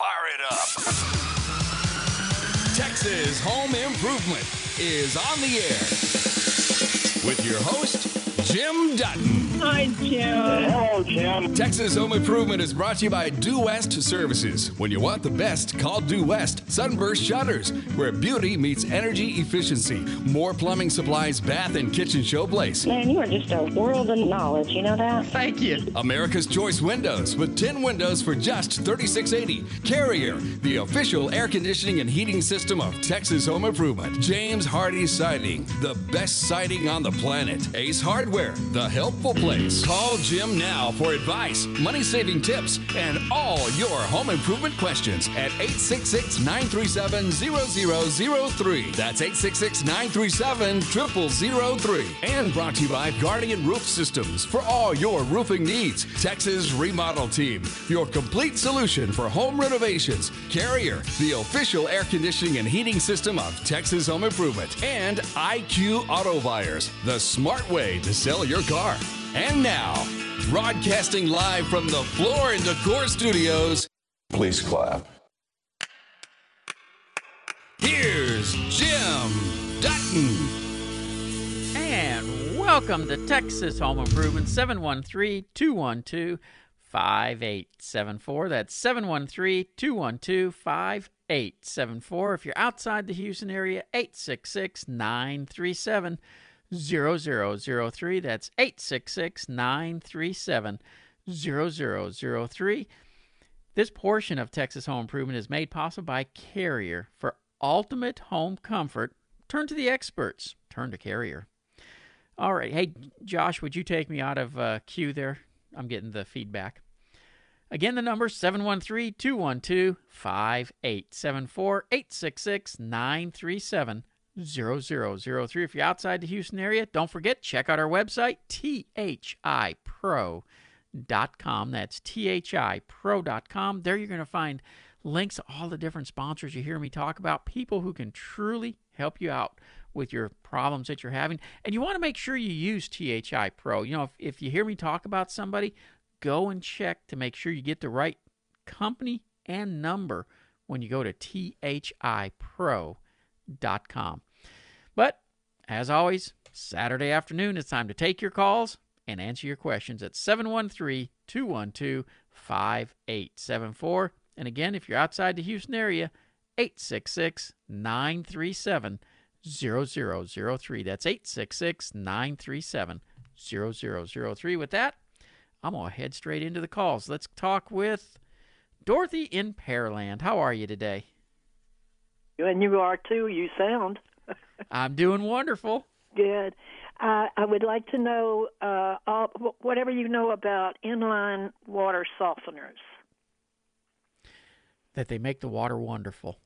Fire it up. Texas Home Improvement is on the air with your host, Jim Dutton. Hi, Jim. Hello, Jim. Texas Home Improvement is brought to you by Due West Services. When you want the best, call Due West Sunburst Shutters, where beauty meets energy efficiency. Moore plumbing supplies, bath and kitchen showplace. Man, you are just a world of knowledge. You know that? Thank you. America's Choice Windows with 10 windows for just 3680. Carrier, the official air conditioning and heating system of Texas Home Improvement. James Hardie Siding, the best siding on the planet. Ace Hardware, the helpful place. Call Jim now for advice, money saving tips, and all your home improvement questions at 866 937 0003. That's 866 937 0003. And brought to you by Guardian Roof Systems for all your roofing needs. Texas Remodel Team, your complete solution for home renovations. Carrier, the official air conditioning and heating system of Texas Home Improvement. And IQ Auto Buyers, the smart way to sell your car. And now, broadcasting live from the Floor and Decor Studios, Please clap. here's Jim Dutton. And welcome to Texas Home Improvement 713 212 5874. That's 713 212 5874. If you're outside the Houston area, 866 937 0003. That's 866 937 0003. This portion of Texas Home Improvement is made possible by Carrier. For ultimate home comfort, turn to the experts. Turn to Carrier. All right. Hey, Josh, would you take me out of uh, queue there? I'm getting the feedback. Again, the number 713 212 5874 866 937 0003. If you're outside the Houston area, don't forget, check out our website, thipro.com. That's thipro.com. There you're going to find links to all the different sponsors you hear me talk about, people who can truly help you out with your problems that you're having. And you want to make sure you use THI Pro. You know, if, if you hear me talk about somebody, go and check to make sure you get the right company and number when you go to thipro.com. But as always, Saturday afternoon, it's time to take your calls and answer your questions at 713 212 5874. And again, if you're outside the Houston area, 866 937 0003. That's 866 937 0003. With that, I'm going to head straight into the calls. Let's talk with Dorothy in Pearland. How are you today? And you are too. You sound I'm doing wonderful. good. Uh, I would like to know uh, all, whatever you know about inline water softeners. That they make the water wonderful.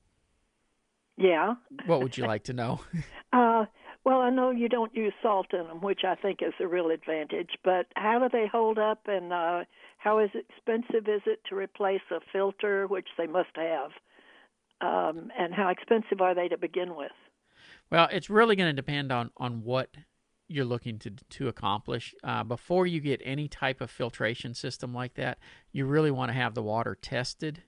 Yeah. What would you like to know? Uh, well, I know you don't use salt in them, which I think is a real advantage. But how do they hold up, and uh, how is expensive is it to replace a filter, which they must have? Um, and how expensive are they to begin with? Well, it's really going to depend on on what you're looking to to accomplish. Uh, before you get any type of filtration system like that, you really want to have the water tested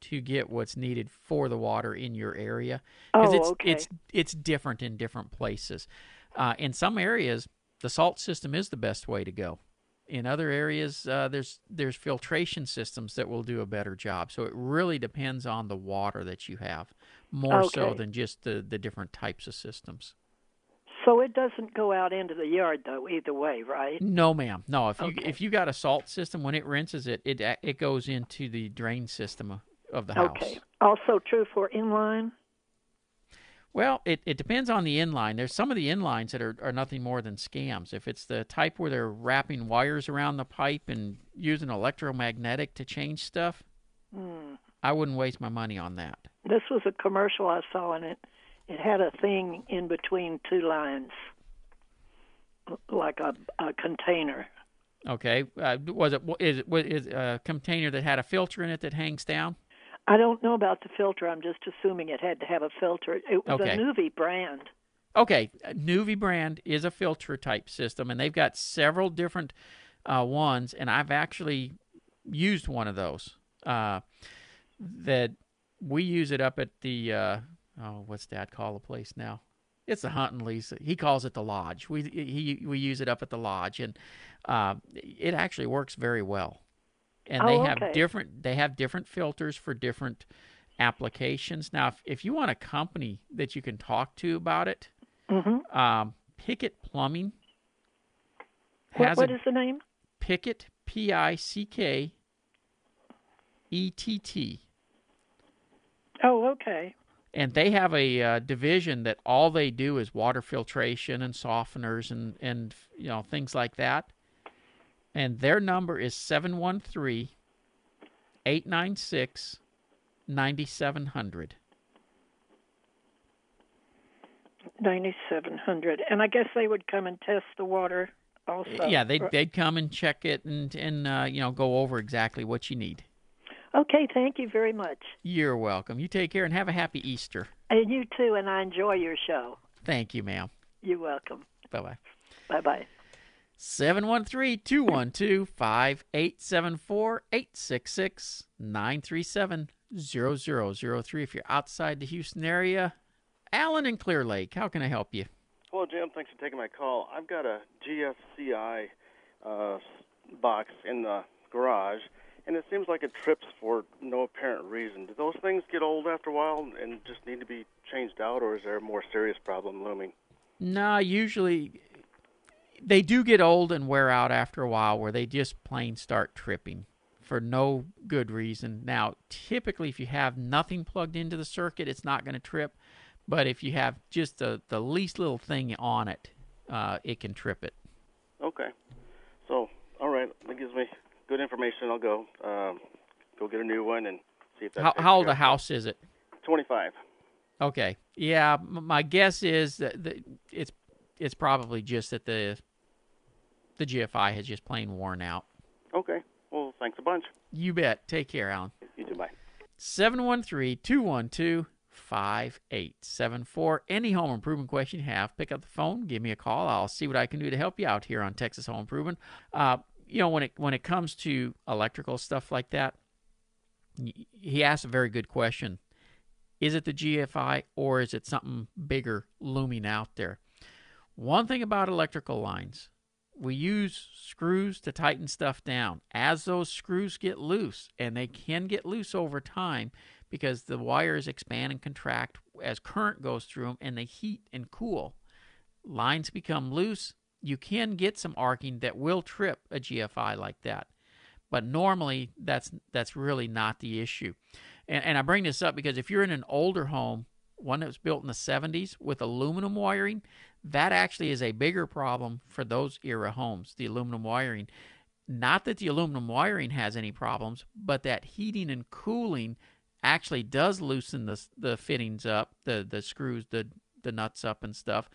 to get what's needed for the water in your area Oh, it's okay. it's it's different in different places. Uh, in some areas, the salt system is the best way to go. In other areas, uh, there's there's filtration systems that will do a better job. So it really depends on the water that you have, more so than just the the different types of systems. So it doesn't go out into the yard though, either way, right? No, ma'am. No, if you Okay. if you got a salt system, when it rinses it, it it goes into the drain system of, of the house. Okay. Also true for inline. Well, it, it depends on the inline. There's some of the inlines that are, are nothing more than scams. If it's the type where they're wrapping wires around the pipe and using electromagnetic to change stuff, Hmm. I wouldn't waste my money on that. This was a commercial I saw, and it it had a thing in between two lines, like a, a container. Okay, uh, was it is it was is it a container that had a filter in it that hangs down? I don't know about the filter. I'm just assuming it had to have a filter. It was Okay. a Nuvi brand. Okay, Nuvi brand is a filter type system, and they've got several different uh, ones, and I've actually used one of those. Uh, that we use it up at the uh, oh, what's Dad call the place now? It's the Hunt and Lease. He calls it the lodge. We he we use it up at the lodge, and uh, it actually works very well. And they Oh, have okay. different they have different filters for different applications. Now, if, if you want a company that you can talk to about it, Mm-hmm. um, Pickett Plumbing What, has what a is the name? Pickett P I C K E T T. Oh, okay. and they have a uh, division that all they do is water filtration and softeners and and you know things like that and their number is 713 896 9700 Ninety-seven hundred. And I guess they would come and test the water also. yeah they'd, they'd come and check it and and uh, you know go over exactly what you need Okay, thank you very much. you're welcome you take care and have a happy easter And you too, and I enjoy your show. thank you ma'am You're welcome. bye-bye Bye bye. 713 212 5874 866 937 0003. If you're outside the Houston area, Alan in Clear Lake, how can I help you? Hello, Jim. Thanks for taking my call. I've got a GFCI uh, box in the garage, and it seems like it trips for no apparent reason. Do those things get old after a while and just need to be changed out, or is there a more serious problem looming? No, usually they do get old and wear out after a while where they just plain start tripping for no good reason. Now, typically, if you have nothing plugged into the circuit, it's not going to trip. But if you have just the, the least little thing on it, uh, it can trip it. Okay. So, all right, that gives me good information. I'll go um, go get a new one and see if that. How, how old a house is it? Twenty-five. Okay. Yeah, m- my guess is that the, it's it's probably just that the the GFI has just plain worn out. Okay. Well, thanks a bunch. You bet. Take care, Alan. You too. Bye. 713-212-5874. Any home improvement question you have, pick up the phone, give me a call. I'll see what I can do to help you out here on Texas Home Improvement. Uh, you know, when it when it comes to electrical stuff like that, he asked a very good question. Is it the GFI or is it something bigger looming out there? One thing about electrical lines, we use screws to tighten stuff down. As those screws get loose, and they can get loose over time because the wires expand and contract as current goes through them and they heat and cool. Lines become loose. You can get some arcing that will trip a GFI like that. But normally that's that's really not the issue. And, and I bring this up because if you're in an older home, one that was built in the 70s with aluminum wiring, that actually is a bigger problem for those era homes, the aluminum wiring. Not that the aluminum wiring has any problems, but that heating and cooling actually does loosen the the fittings up, the the screws, the the nuts up and stuff,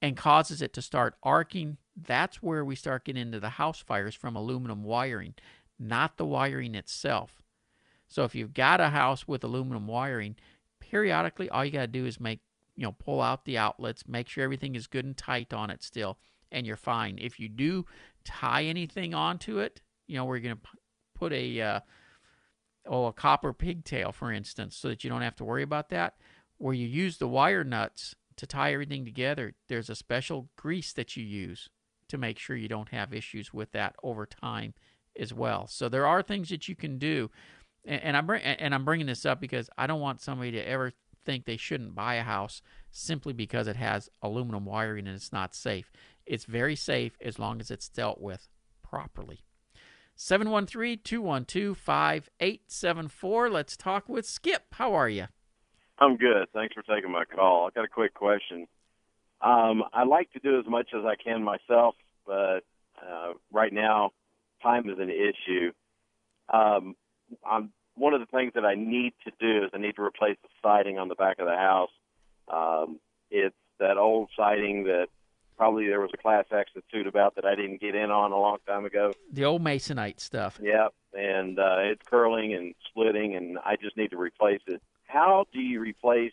and causes it to start arcing. That's where we start getting into the house fires from aluminum wiring, not the wiring itself. So if you've got a house with aluminum wiring, periodically all you got to do is make, you know, pull out the outlets, make sure everything is good and tight on it still, and you're fine. If you do tie anything onto it, you know, we're going to put a uh, oh, a copper pigtail, for instance, so that you don't have to worry about that. Where you use the wire nuts to tie everything together, there's a special grease that you use to make sure you don't have issues with that over time as well. So there are things that you can do, and, and I'm bring, and I'm bringing this up because I don't want somebody to ever think they shouldn't buy a house simply because it has aluminum wiring and it's not safe. It's very safe as long as it's dealt with properly. 713 212 5874. Let's talk with Skip. How are you? I'm good. Thanks for taking my call. I got a quick question. Um, I like to do as much as I can myself, but uh, right now, time is an issue. Um, I'm, one of the things that I need to do is I need to replace the siding on the back of the house. Um, it's that old siding that probably there was a class action suit about that I didn't get in on a long time ago. The old Masonite stuff. Yep, and uh, it's curling and splitting, and I just need to replace it. How do you replace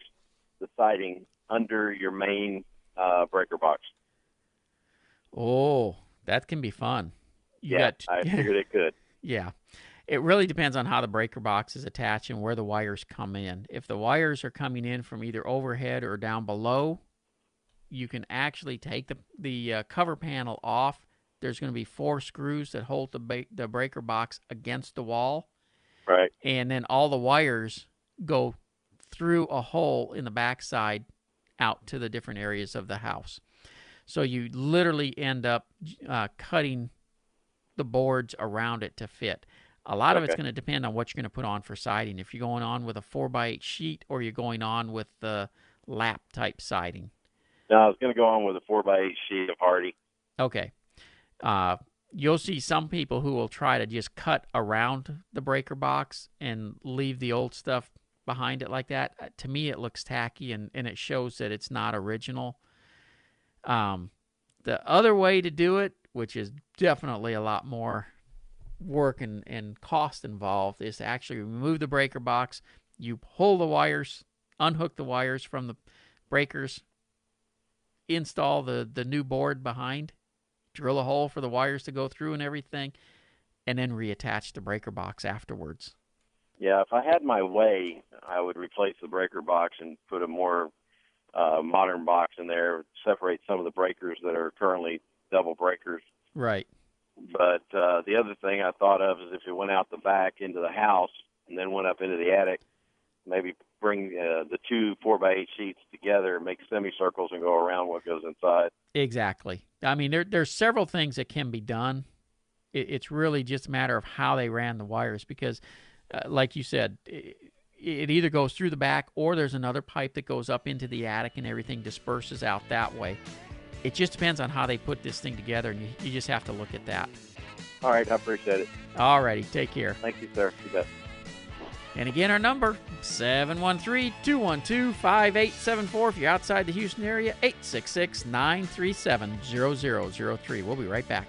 the siding under your main uh, breaker box? Oh, that can be fun. You yeah, got I figured it could. Yeah. It really depends on how the breaker box is attached and where the wires come in. If the wires are coming in from either overhead or down below, you can actually take the the uh, cover panel off. There's going to be four screws that hold the ba- the breaker box against the wall, Right. and then all the wires go through a hole in the backside out to the different areas of the house. So you literally end up uh, cutting the boards around it to fit. A lot of it's going to depend on what you're going to put on for siding. If you're going on with a four by eight sheet or you're going on with the lap type siding. Now I was going to go on with a four by eight sheet of Hardie. Okay. Uh, you'll see some people who will try to just cut around the breaker box and leave the old stuff behind it like that. Uh, To me, it looks tacky and, and it shows that it's not original. Um, the other way to do it, which is definitely a lot more work and, and cost involved, is to actually remove the breaker box. You pull the wires, unhook the wires from the breakers, install the, the new board behind, drill a hole for the wires to go through and everything, and then reattach the breaker box afterwards. Yeah, if I had my way, I would replace the breaker box and put a more uh, modern box in there, separate some of the breakers that are currently double breakers. Right. But uh, the other thing I thought of is if it went out the back into the house and then went up into the attic, maybe bring uh, the two four by eight sheets together, make semicircles, and go around what goes inside. Exactly. I mean, there there's several things that can be done. It, it's really just a matter of how they ran the wires because, uh, like you said, it, it either goes through the back or there's another pipe that goes up into the attic and everything disperses out that way. It just depends on how they put this thing together, and you, you just have to look at that. All right, I appreciate it. Alrighty, take care. Thank you, sir. You bet. And again, our number 713 212 5874. If you're outside the Houston area, 866 937 0003. We'll be right back.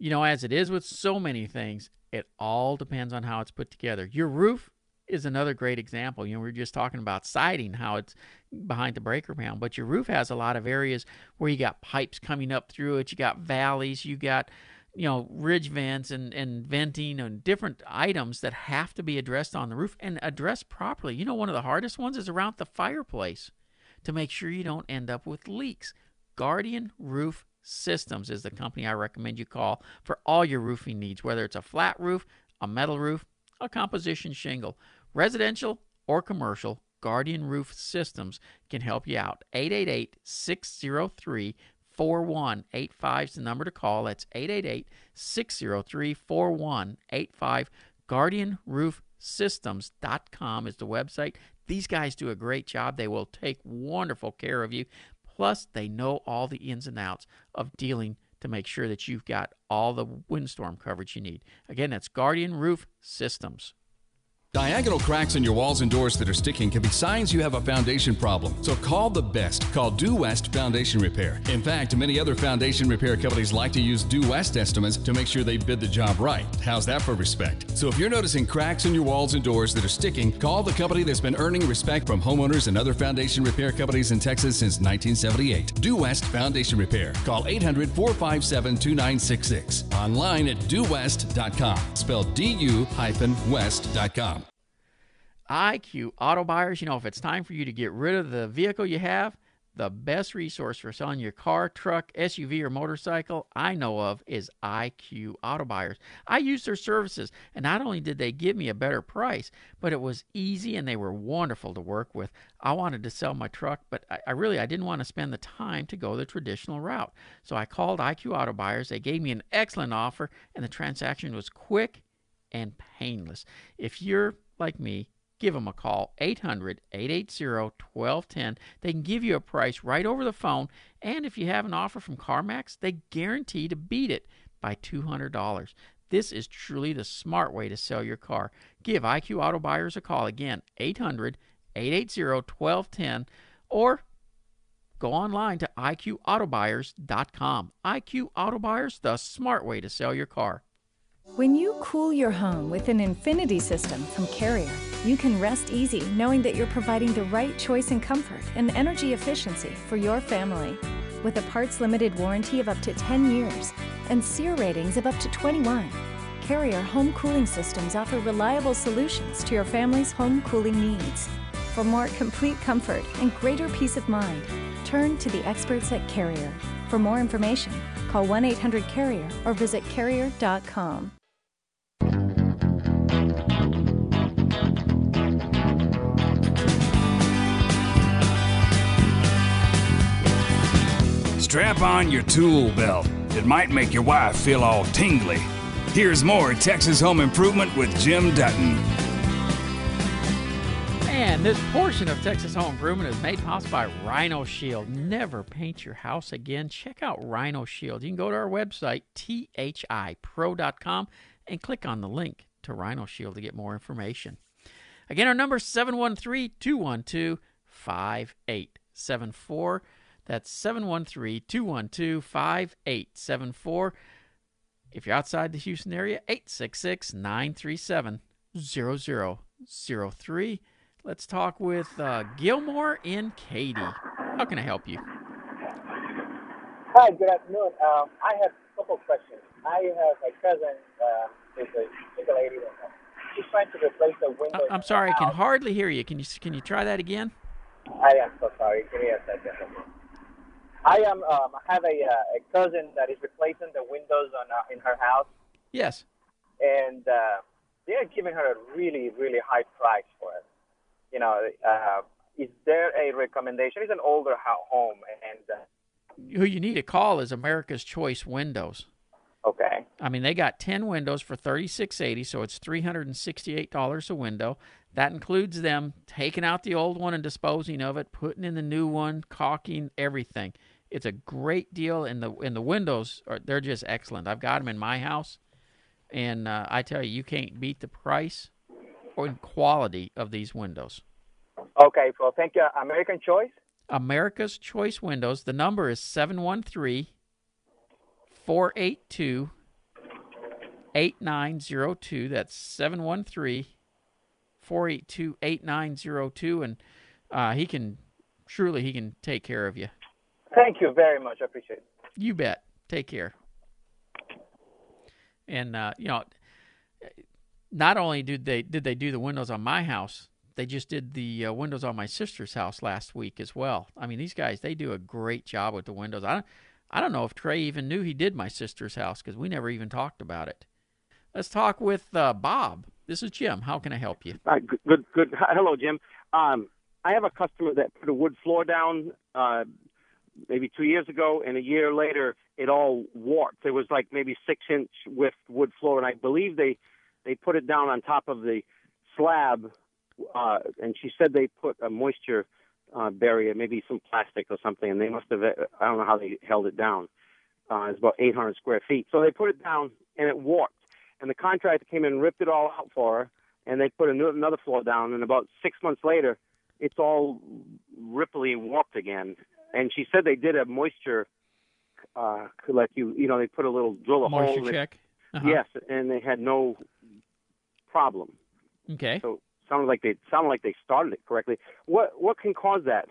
You know, as it is with so many things, it all depends on how it's put together. Your roof is another great example. You know, we are just talking about siding, how it's behind the breaker panel, but your roof has a lot of areas where you got pipes coming up through it, you got valleys, you got you know ridge vents and, and venting and different items that have to be addressed on the roof and addressed properly. You know, one of the hardest ones is around the fireplace to make sure you don't end up with leaks. Guardian Roof Systems is the company I recommend you call for all your roofing needs, whether it's a flat roof, a metal roof, a composition shingle, residential or commercial. Guardian Roof Systems can help you out. 888 603 4185 is the number to call. That's 888 603 4185. GuardianRoofSystems.com is the website. These guys do a great job. They will take wonderful care of you. Plus, they know all the ins and outs of dealing to make sure that you've got all the windstorm coverage you need. Again, that's Guardian Roof Systems. Diagonal cracks in your walls and doors that are sticking can be signs you have a foundation problem. So call the best. Call Due West Foundation Repair. In fact, many other foundation repair companies like to use Due West estimates to make sure they bid the job right. How's that for respect? So if you're noticing cracks in your walls and doors that are sticking, call the company that's been earning respect from homeowners and other foundation repair companies in Texas since 1978. Due West Foundation Repair. Call 800 457 2966. Online at duewest.com. Spelled D U West.com. IQ Auto Buyers, you know, if it's time for you to get rid of the vehicle you have, the best resource for selling your car, truck, SUV, or motorcycle I know of is IQ Auto Buyers. I used their services, and not only did they give me a better price, but it was easy and they were wonderful to work with. I wanted to sell my truck, but I, I really I didn't want to spend the time to go the traditional route. So I called IQ Auto Buyers. They gave me an excellent offer, and the transaction was quick and painless. If you're like me, give them a call 800 880 1210 they can give you a price right over the phone and if you have an offer from carmax they guarantee to beat it by $200 this is truly the smart way to sell your car. Give iq auto buyers a call again 800 880 1210 or go online to iqautobuyers.com iq auto buyers the smart way to sell your car When you cool your home with an Infinity system from Carrier, you can rest easy knowing that you're providing the right choice in comfort and energy efficiency for your family. With a parts limited warranty of up to 10 years and SEER ratings of up to 21, Carrier home cooling systems offer reliable solutions to your family's home cooling needs. For more complete comfort and greater peace of mind, turn to the experts at Carrier. For more information, call 1 800 Carrier or visit carrier.com. Strap on your tool belt. It might make your wife feel all tingly. Here's more Texas Home Improvement with Jim Dutton. And this portion of Texas Home Improvement is made possible by Rhino Shield. Never paint your house again. Check out Rhino Shield. You can go to our website, thipro.com, and click on the link to Rhino Shield to get more information. Again, our number is 713 212 5874. That's 713 212 5874. If you're outside the Houston area, 866 937 0003. Let's talk with uh, Gilmore and Katy. How can I help you? Hi, good afternoon. Um, I have a couple questions. I have a cousin, uh, is a, is a lady that uh, she's trying to replace the window. I'm sorry, I can hardly hear you. Can you can you try that again? I am so sorry. Give me a second. I am. Um, I have a, uh, a cousin that is replacing the windows on uh, in her house, Yes. and uh, they're giving her a really, really high price for it. You know, uh, is there a recommendation? It's an older ho- home, and uh, Who you need to call is America's Choice Windows. okay, I mean, they got 10 windows for 3680, so it's $368 a window. That includes them taking out the old one and disposing of it, putting in the new one, caulking, everything. It's a great deal, and the and the windows are they're just excellent. I've got them in my house, and uh, I tell you, you can't beat the price or quality of these windows. okay. Well, thank you. American Choice. America's Choice Windows. The number is 713 482 8902. That's 713 482 8902. And uh, he can, surely he can take care of you. Thank you very much. I appreciate it. You bet. Take care. And uh, you know, not only did they did they do the windows on my house, they just did the uh, windows on my sister's house last week as well. I mean, these guys they do a great job with the windows. I don't, I don't know if Trey even knew he did my sister's house because we never even talked about it. Let's talk with uh, Bob. This is Jim. How can I help you? Hi, good, good, good. Hello, Jim. Um, I have a customer that put a wood floor down uh, maybe two years ago, and a year later, it all warped. It was like maybe six inch width wood floor, and I believe they they put it down on top of the slab, uh, and she said they put a moisture uh, barrier, maybe some plastic or something, and they must have. I don't know how they held it down. Uh, it's about 800 square feet, so they put it down, and it warped. And the contractor came in and ripped it all out for her, and they put a new, another floor down. And about six months later, it's all ripply and warped again. And she said they did a moisture, uh, like you, you know, they put a little drill a hole. Moisture in it. Uh-huh. Yes, and they had no problem. Okay. So sounded like they sounded like they started it correctly. What what can cause that?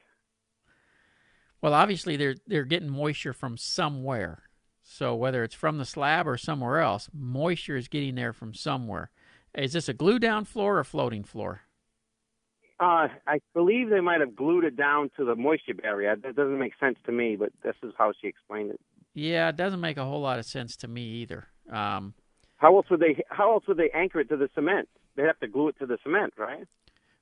Well, obviously they're they're getting moisture from somewhere. So whether it's from the slab or somewhere else, moisture is getting there from somewhere. Is this a glue down floor or floating floor? Uh, I believe they might have glued it down to the moisture barrier. That doesn't make sense to me, but this is how she explained it. Yeah, it doesn't make a whole lot of sense to me either. Um, How else would they? How else would they anchor it to the cement? They have to glue it to the cement, right?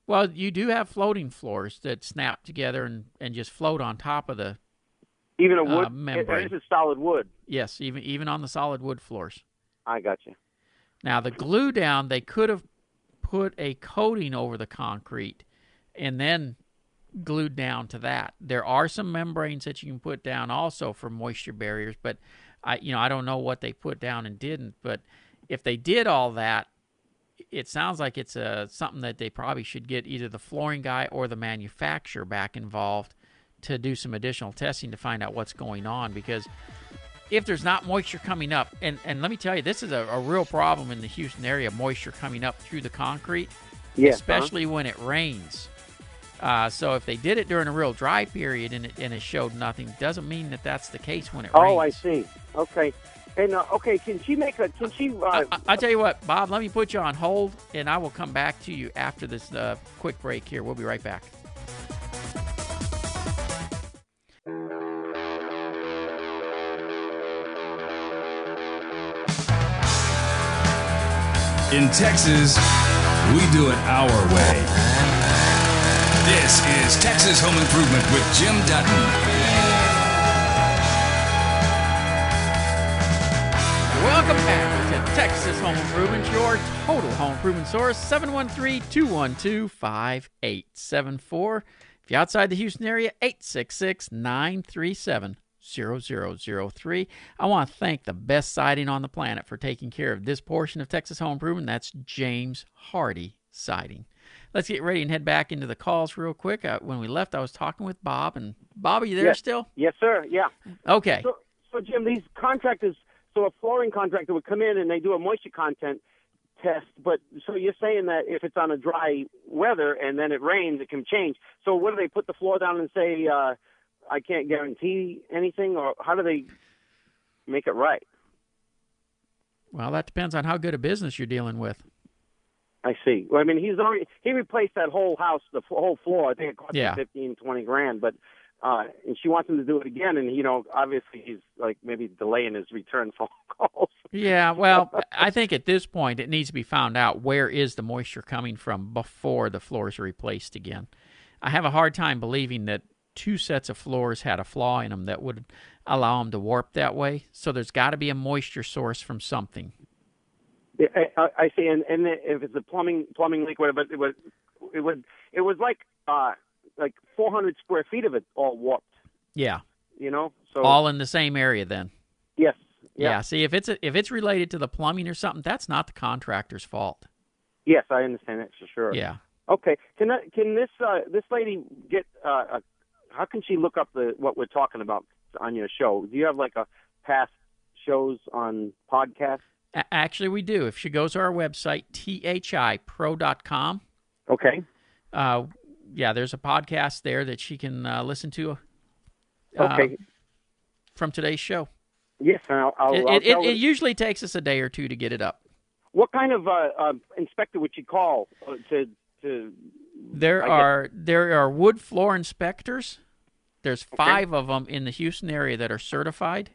well, you do have floating floors that snap together and, and just float on top of the Even a Uh, wood. membrane. This is solid wood. yes, even even on the solid wood floors. I got you. Now the glue down, they could have put a coating over the concrete and then glued down to that. There are some membranes that you can put down also for moisture barriers, but I you know, I don't know what they put down and didn't, but if they did all that, it sounds like it's a something that they probably should get either the flooring guy or the manufacturer back involved to do some additional testing to find out what's going on because if there's not moisture coming up, and, and let me tell you, this is a, a real problem in the Houston area moisture coming up through the concrete, uh-huh. especially when it rains. Uh, so if they did it during a real dry period and it, and it showed nothing, doesn't mean that that's the case when it Oh, I see. Okay. And uh, okay, can she make a? Can she? Uh, I, I tell you what, Bob, let me put you on hold, and I will come back to you after this uh, quick break here. We'll be right back. In Texas, we do it our way. This is Texas Home Improvement with Jim Dutton. Welcome back to Texas Home Improvement, your total home improvement source, 713-212-5874. If you're outside the Houston area, 866-937-0003. I want to thank the best siding on the planet for taking care of this portion of Texas Home Improvement. That's James Hardie Siding. Let's get ready and head back into the calls real quick. Uh, when we left, I was talking with Bob, and Bob, are you there Yes. still? yes, sir. Yeah. Okay. So, so Jim, these contractors, so a flooring contractor would come in and they do a moisture content test. But so you're saying that if it's on a dry weather and then it rains, it can change. So what do they put the floor down and say? Uh, I can't guarantee anything, or how do they make it right? Well, that depends on how good a business you're dealing with. I see. Well, I mean, he's already he replaced that whole house, the f- whole floor. I think it cost Yeah. him fifteen, twenty grand. But uh, and she wants him to do it again, and you know, obviously he's like maybe delaying his return phone calls. Yeah, well, I think at this point it needs to be found out where is the moisture coming from before the floors are replaced again. I have a hard time believing that two sets of floors had a flaw in them that would allow them to warp that way. So there's got to be a moisture source from something. Yeah, I, I I see, and and if it's a plumbing plumbing leak, whatever, but it was it was it was like uh like 400 square feet of it all warped. Yeah, You know, so all in the same area then. yes, Yeah. yeah, See, if it's a, if it's related to the plumbing or something, that's not the contractor's fault. yes, I understand that for sure. Yeah. Okay. Can that, can this uh, this lady get uh, a, how can she look up the what we're talking about on your show? Do you have like a past shows on podcast? Actually, we do. If she goes to our website, thipro.com, Okay. uh, yeah, there's a podcast there that she can uh, listen to. Uh, Okay. From today's show. Yes, and I'll, I'll, It, I'll it, it, usually takes us a day or two to get it up. what kind of uh, uh, inspector would you call uh, to to? There I are there are wood floor inspectors. There's five of them in the Houston area that are certified.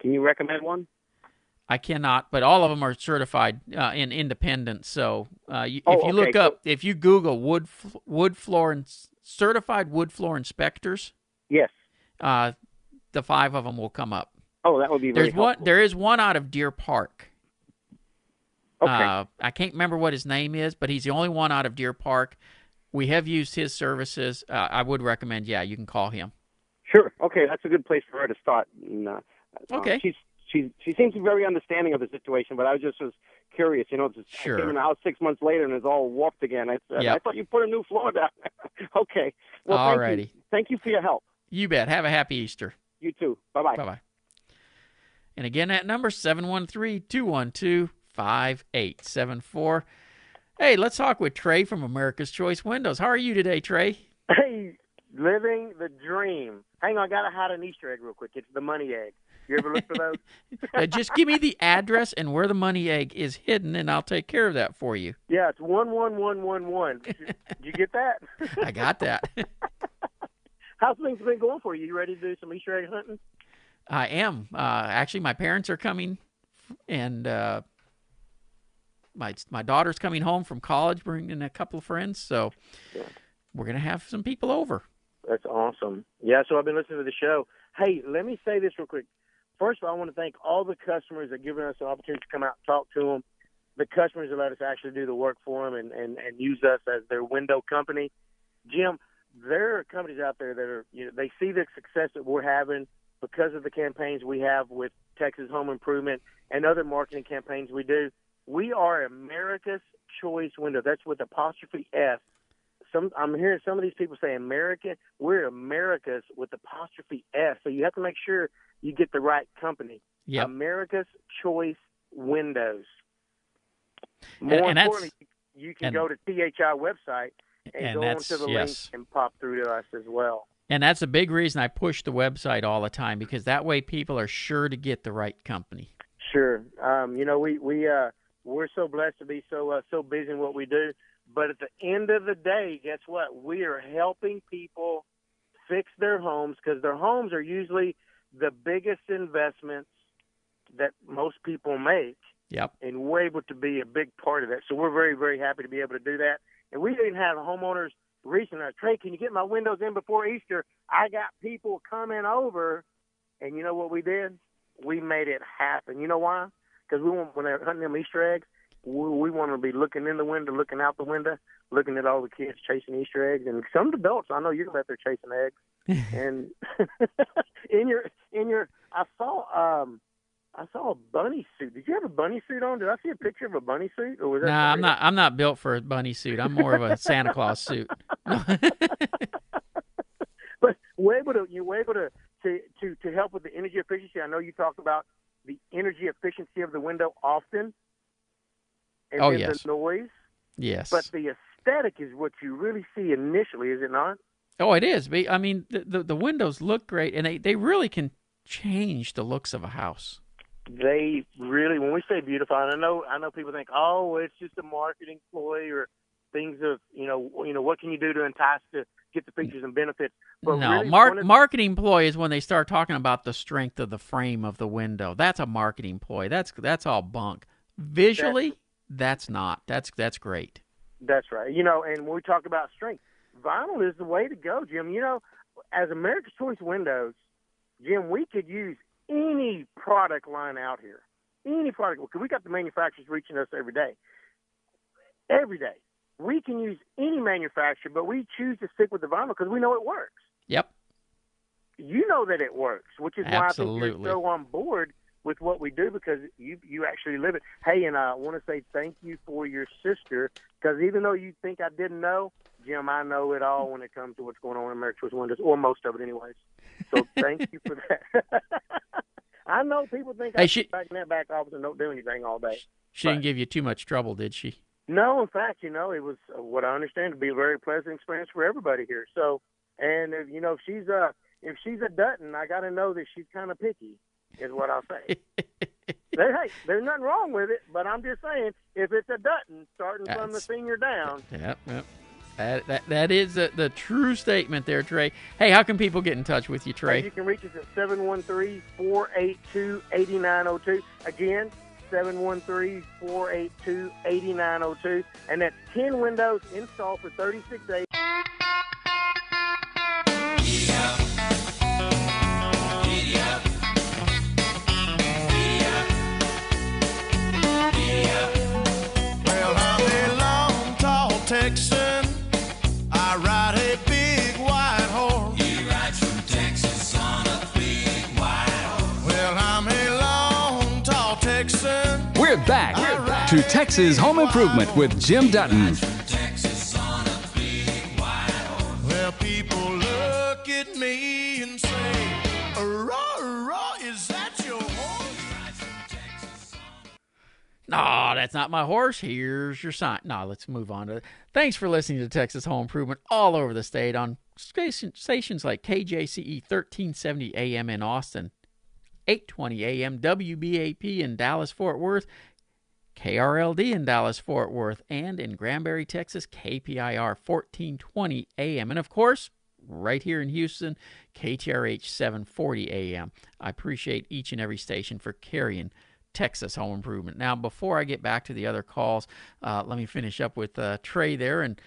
Can you recommend one? I cannot, but all of them are certified uh, in independent. So uh, you, Oh, if you look okay, up, if you Google wood wood floor and certified wood floor inspectors, Yes. uh, the five of them will come up. Oh, that would be very There's one. There is one out of Deer Park. Okay. Uh, I can't remember what his name is, but he's the only one out of Deer Park. We have used his services. Uh, I would recommend. Yeah, you can call him. Sure. Okay, that's a good place for her to start. And, uh, uh, Okay. she's she she seems very understanding of the situation, but I was just was curious. You know, it's Sure. I came in the house six months later and it's all warped again. I said, Yep. I thought you put a new floor down. okay. Well, thank Alrighty. you. Thank you for your help. You bet. Have a happy Easter. You too. Bye bye. Bye bye. And again, that number 713 212 5874. Hey, let's talk with Trey from America's Choice Windows. How are you today, Trey? Hey, living the dream. Hang on, I gotta hide an Easter egg real quick. It's the money egg. You ever look for those? Uh, just give me the address and where the money egg is hidden, and I'll take care of that for you. yeah, it's one one one one one. Did you get that? I got that. How's things been going for you? You ready to do some Easter egg hunting? I am. Uh, actually, my parents are coming, and uh, my my daughter's coming home from college, bringing a couple of friends. So we're gonna have some people over. That's awesome. Yeah, so I've been listening to the show. Hey, let me say this real quick. First of all, I want to thank all the customers that given us the opportunity to come out and talk to them. The customers that let us actually do the work for them and, and, and use us as their window company. Jim, there are companies out there that are, you know, they see the success that we're having because of the campaigns we have with Texas Home Improvement and other marketing campaigns we do. We are America's Choice Window. That's with apostrophe S some I'm hearing some of these people say American. We're America's with apostrophe S. So you have to make sure you get the right company. Yep. America's Choice Windows. And- More and that's- importantly, you can and- go to THI website and, And go onto the yes. link and pop through to us as well. And that's a big reason I push the website all the time because that way people are sure to get the right company. Sure. Um, you know, we we uh, we're so blessed to be so uh, so busy in what we do. But at the end of the day, guess what? We are helping people fix their homes because their homes are usually the biggest investments that most people make, Yep. and we're able to be a big part of that. So we're very very happy to be able to do that. And we even have homeowners reaching out, Trey, can you get my windows in before Easter? I got people coming over, and you know what we did? We made it happen. You know why? Because we want when they're hunting them Easter eggs, we, we want to be looking in the window, looking out the window, looking at all the kids chasing Easter eggs, and some adults. I know you're out there chasing eggs, and in your in your, I saw um. I saw a bunny suit. Did you have a bunny suit on? Did I see a picture of a bunny suit, or was that? Nah, I'm not. I'm not built for a bunny suit. I'm more of a Santa Claus suit. but we're able to you're able to, to to to help with the energy efficiency. I know you talk about the energy efficiency of the window often, and Oh, yes. the noise. Yes. But the aesthetic is what you really see initially, is it not? Oh, it is. I mean, the, the the windows look great, and they they really can change the looks of a house. They really, when we say beautiful, and I know I know people think, oh, it's just a marketing ploy or things of you know you know what can you do to entice to get the features and benefits. But no, really, mar- of- marketing ploy is when they start talking about the strength of the frame of the window. That's a marketing ploy. That's that's all bunk. Visually, that's not. That's that's great. That's right. You know, and when we talk about strength, vinyl is the way to go, Jim. You know, as America's Choice Windows, Jim, we could use any product line out here. Any product, because we got the manufacturers reaching us every day. Every day. We can use any manufacturer, but we choose to stick with the vinyl because we know it works. Yep. You know that it works, which is why I think Absolutely. you're so on board with what we do because you you actually live it. Hey, and I want to say thank you for your sister because even though you think I didn't know, Jim, I know it all when it comes to what's going on in America's Choice Windows, or most of it, anyways. So thank you for that. I know people think Hey, I she- sit back in that back office and don't do anything all day. She didn't give you too much trouble, did she? No, in fact, you know, it was uh, what I understand to be a very pleasant experience for everybody here. So, and if, you know, if she's a if she's a Dutton, I got to know that she's kind of picky, is what I'll say. there, hey, there's nothing wrong with it, but I'm just saying, if it's a Dutton, starting from the That's- senior down, Yep. Yep. That, that, that is the, the true statement there, Trey. Hey, how can people get in touch with you, Hey, Trey? you can reach us at 713-482-8902. Again, 713-482-8902. And that's 10 windows installed for 36 days. Well, to Texas Home Improvement with Jim Dutton. Texas on a big white horse. Well, people look at me and say, "Raw, raw, is that your horse?" No, that's not my horse. Here's your sign. No, let's move on to. Thanks for listening to Texas Home Improvement all over the state on stations like KJCE 1370 AM in Austin, 820 AM WBAP in Dallas Fort Worth, KRLD in Dallas Fort Worth, and in Granbury, Texas, KPIR 1420 AM, and of course. Right here in Houston, KTRH 740 AM. I appreciate each and every station for carrying Texas Home Improvement. Now, before I get back to the other calls, uh, let me finish up with uh, Trey there. And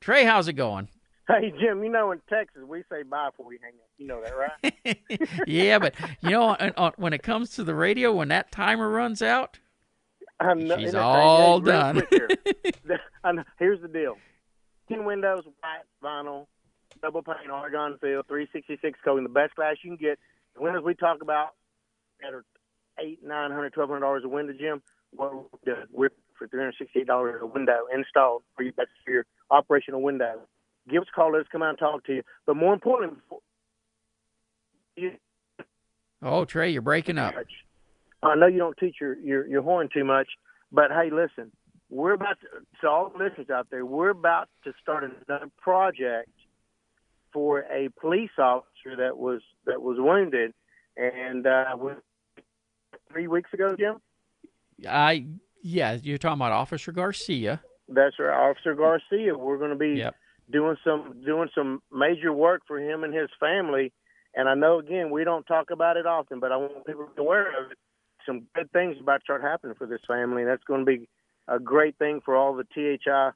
Trey, how's it going? Hey, Jim, you know in Texas we say bye before we hang up. You know that, right? yeah, but you know, on, on, when it comes to the radio, when that timer runs out, I'm not, She's and all done. Here's the deal: ten windows, white vinyl, double pane argon fill, 366 coating, the best glass you can get. The windows we talk about that are eight, nine hundred, twelve hundred dollars a window, Jim. Well, we're for three hundred sixty-eight dollars a window installed for you. That's for your operational window. Give us a call. Let's come out and talk to you. But more importantly, you Oh, Trey, you're breaking up. I know you don't teach your, your, your horn too much, but hey, listen, we're about to, to all the listeners out there, we're about to start another project for a police officer that was that was wounded, and uh, we, three weeks ago, Jim. I yeah, you're talking about Officer Garcia. That's right, Officer Garcia. We're going to be Yep. doing some doing some major work for him and his family. And I know again we don't talk about it often, but I want people to be aware of it. Some good things about to start happening for this family, and that's going to be a great thing for all the THI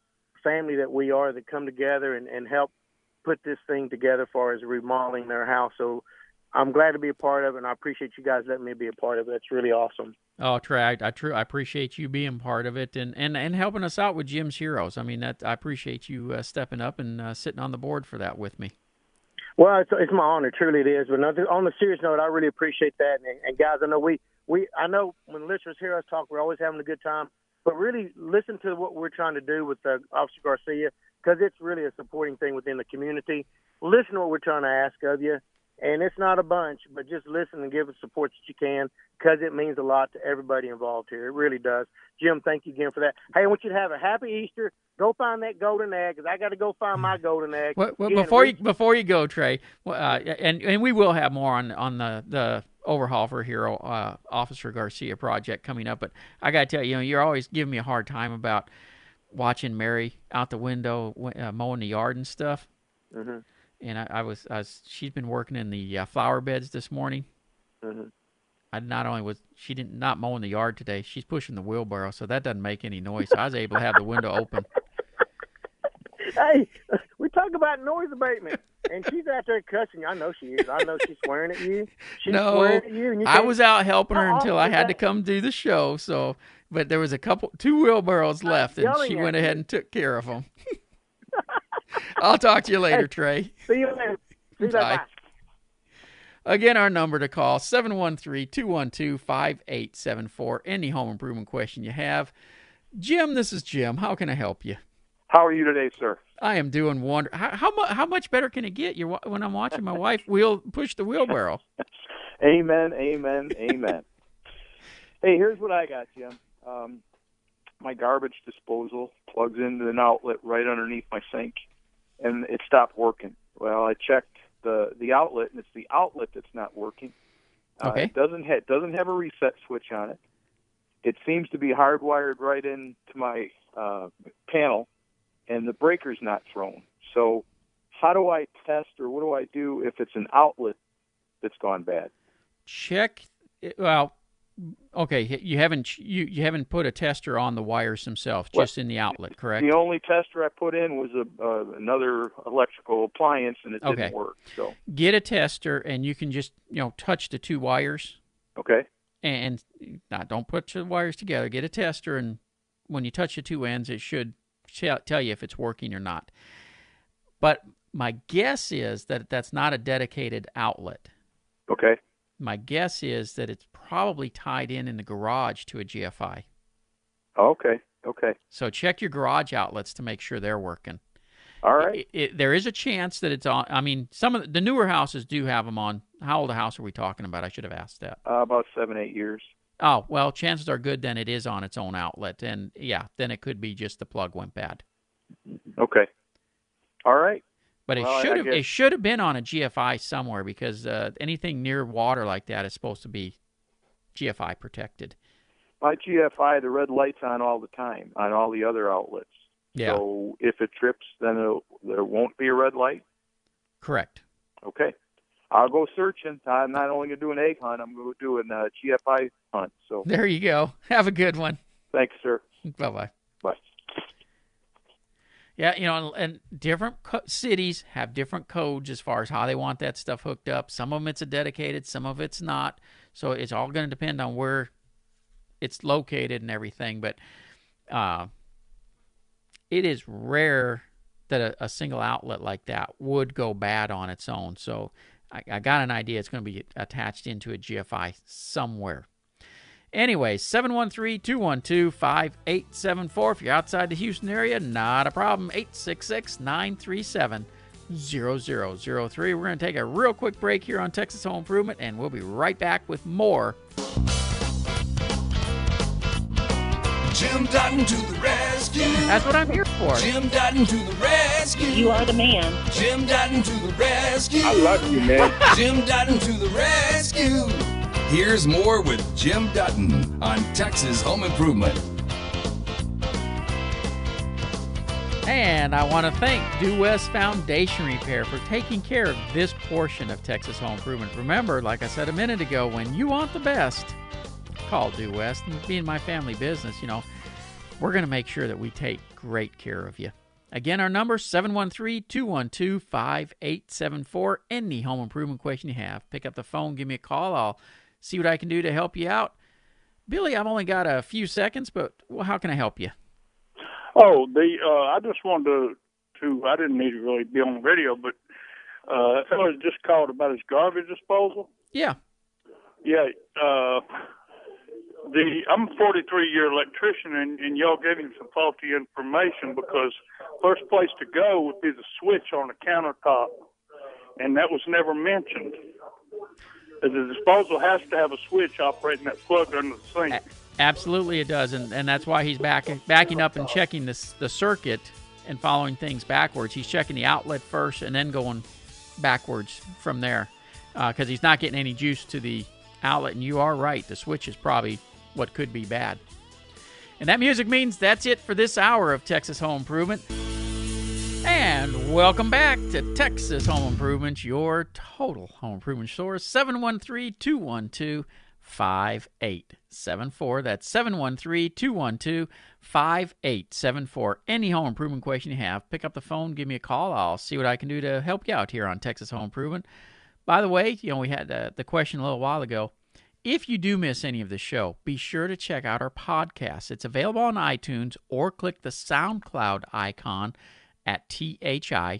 family that we are that come together and, and help put this thing together as far as remodeling their house. So I'm glad to be a part of it, and I appreciate you guys letting me be a part of it. It's really awesome. Oh, Trey, I, I, true, I appreciate you being part of it and, and, and helping us out with Jim's Heroes. I mean, that I appreciate you uh, stepping up and uh, sitting on the board for that with me. Well, it's, it's my honor, truly it is. But on the serious note, I really appreciate that. And, and guys, I know we, we, I know when listeners hear us talk, we're always having a good time. But really, listen to what we're trying to do with uh, Officer Garcia because it's really a supporting thing within the community. Listen to what we're trying to ask of you, and it's not a bunch, but just listen and give us support that you can because it means a lot to everybody involved here. It really does. Jim, thank you again for that. Hey, I want you to have a happy Easter. Go find that golden egg because I got to go find my golden egg. Well, well, before you before you go, Trey, uh, and and we will have more on on the the overhaul for Hero uh, Officer Garcia project coming up. But I got to tell you, you know, you're always giving me a hard time about watching Mary out the window uh, mowing the yard and stuff. Mhm. And I, I was I was she's been working in the uh, flower beds this morning. Mhm. I not only was she didn't not mowing the yard today, she's pushing the wheelbarrow, so that doesn't make any noise. So I was able to have the window open. hey, talk about noise abatement, and she's out there cussing. you. I know she is. I know she's swearing at you. She's no, swearing at you. And you I was out helping her until I had to come do the show. So, but there was a couple, two wheelbarrows uh, left, and she went you. ahead and took care of them. I'll talk to you later, Hey. Trey. See you later. See you later. Bye. Bye. Again, our number to call 713-212-5874. Any home improvement question you have. Jim, this is Jim. How can I help you? How are you today, sir? I am doing wonder. How how, mu- how much better can it get? You're when I'm watching my wife wheel push the wheelbarrow. Amen, amen, amen. hey, here's what I got, Jim. Um, my garbage disposal plugs into an outlet right underneath my sink, and it stopped working. Well, I checked the the outlet, and it's the outlet that's not working. Uh, Okay. it doesn't ha- doesn't have a reset switch on it. It seems to be hardwired right into my uh, panel, and the breaker's not thrown. So, how do I test, or what do I do if it's an outlet that's gone bad? check well okay you haven't you, you haven't put a tester on the wires themselves What? just in the outlet correct The only tester I put in was a uh, another electrical appliance, and it Okay. didn't work. So get a tester and you can just you know touch the two wires okay, and not don't put the wires together get a tester and when you touch the two ends it should tell tell you if it's working or not but my guess is that that's not a dedicated outlet okay, my guess is that it's probably tied in in the garage to a gfi okay, okay. So check your garage outlets to make sure they're working. All right. It, it- there is a chance that it's on. I mean, some of the, the newer houses do have them on. How old a house are we talking about? I should have asked that. Uh, about seven, eight years. Oh well, chances are good then it is on its own outlet, and yeah, then it could be just the plug went bad. Okay. All right. But it Well, should have it should have been on a GFI somewhere because uh, anything near water like that is supposed to be GFI protected. My GFI, the red light's on all the time on all the other outlets. Yeah. So if it trips, then it'll, there won't be a red light. Correct. Okay. I'll go searching. I'm not only going to do an egg hunt, I'm going to do a uh, GFI hunt. So There you go. Have a good one. thanks, sir. Bye bye. Bye. Yeah, you know, and different co- cities have different codes as far as how they want that stuff hooked up. Some of them it's a dedicated, some of it's not. So it's all going to depend on where it's located and everything. But uh, it is rare that a, a single outlet like that would go bad on its own. So I, I got an idea it's going to be attached into a GFI somewhere. Anyway, 713 212 5874. If you're outside the Houston area, not a problem. 866 937 0003. We're going to take a real quick break here on Texas Home Improvement, and we'll be right back with more. Jim Dutton to the rescue. That's what I'm here for. Jim Dutton to the rescue. You are the man. Jim Dutton to the rescue. I love you, man. Jim Dutton to the rescue. Here's more with Jim Dutton on Texas Home Improvement. And I want to thank Due West Foundation Repair for taking care of this portion of Texas Home Improvement. Remember, like I said a minute ago, when you want the best, call Due West. And being my family business, you know, we're going to make sure that we take great care of you. Again, our number 713-212-5874. Any home improvement question you have, pick up the phone, give me a call. I'll see what I can do to help you out. Billy, I've only got a few seconds, but well, how can I help you? Oh, the uh, I just wanted to, to I didn't need to really be on the radio, but uh, fellow just called about his garbage disposal. Yeah. Yeah. Uh, the I'm a 43 year electrician, and, and y'all gave him some faulty information because first place to go would be the switch on the countertop, and that was never mentioned. The disposal has to have a switch operating that plug under the sink. Absolutely, it does, and and that's why he's back backing up and checking this the circuit and following things backwards. He's checking the outlet first and then going backwards from there because uh, he's not getting any juice to the outlet. And you are right, the switch is probably what could be bad. And that music means that's it for this hour of Texas Home Improvement. And welcome back to Texas Home Improvement, your total home improvement store. 713 212 5874. That's 713 212 5874. Any home improvement question you have, pick up the phone, give me a call. I'll see what I can do to help you out here on Texas Home Improvement. By the way, you know, we had uh, the question a little while ago. If you do miss any of the show, be sure to check out our podcast. It's available on iTunes or click the SoundCloud icon at thipro.com.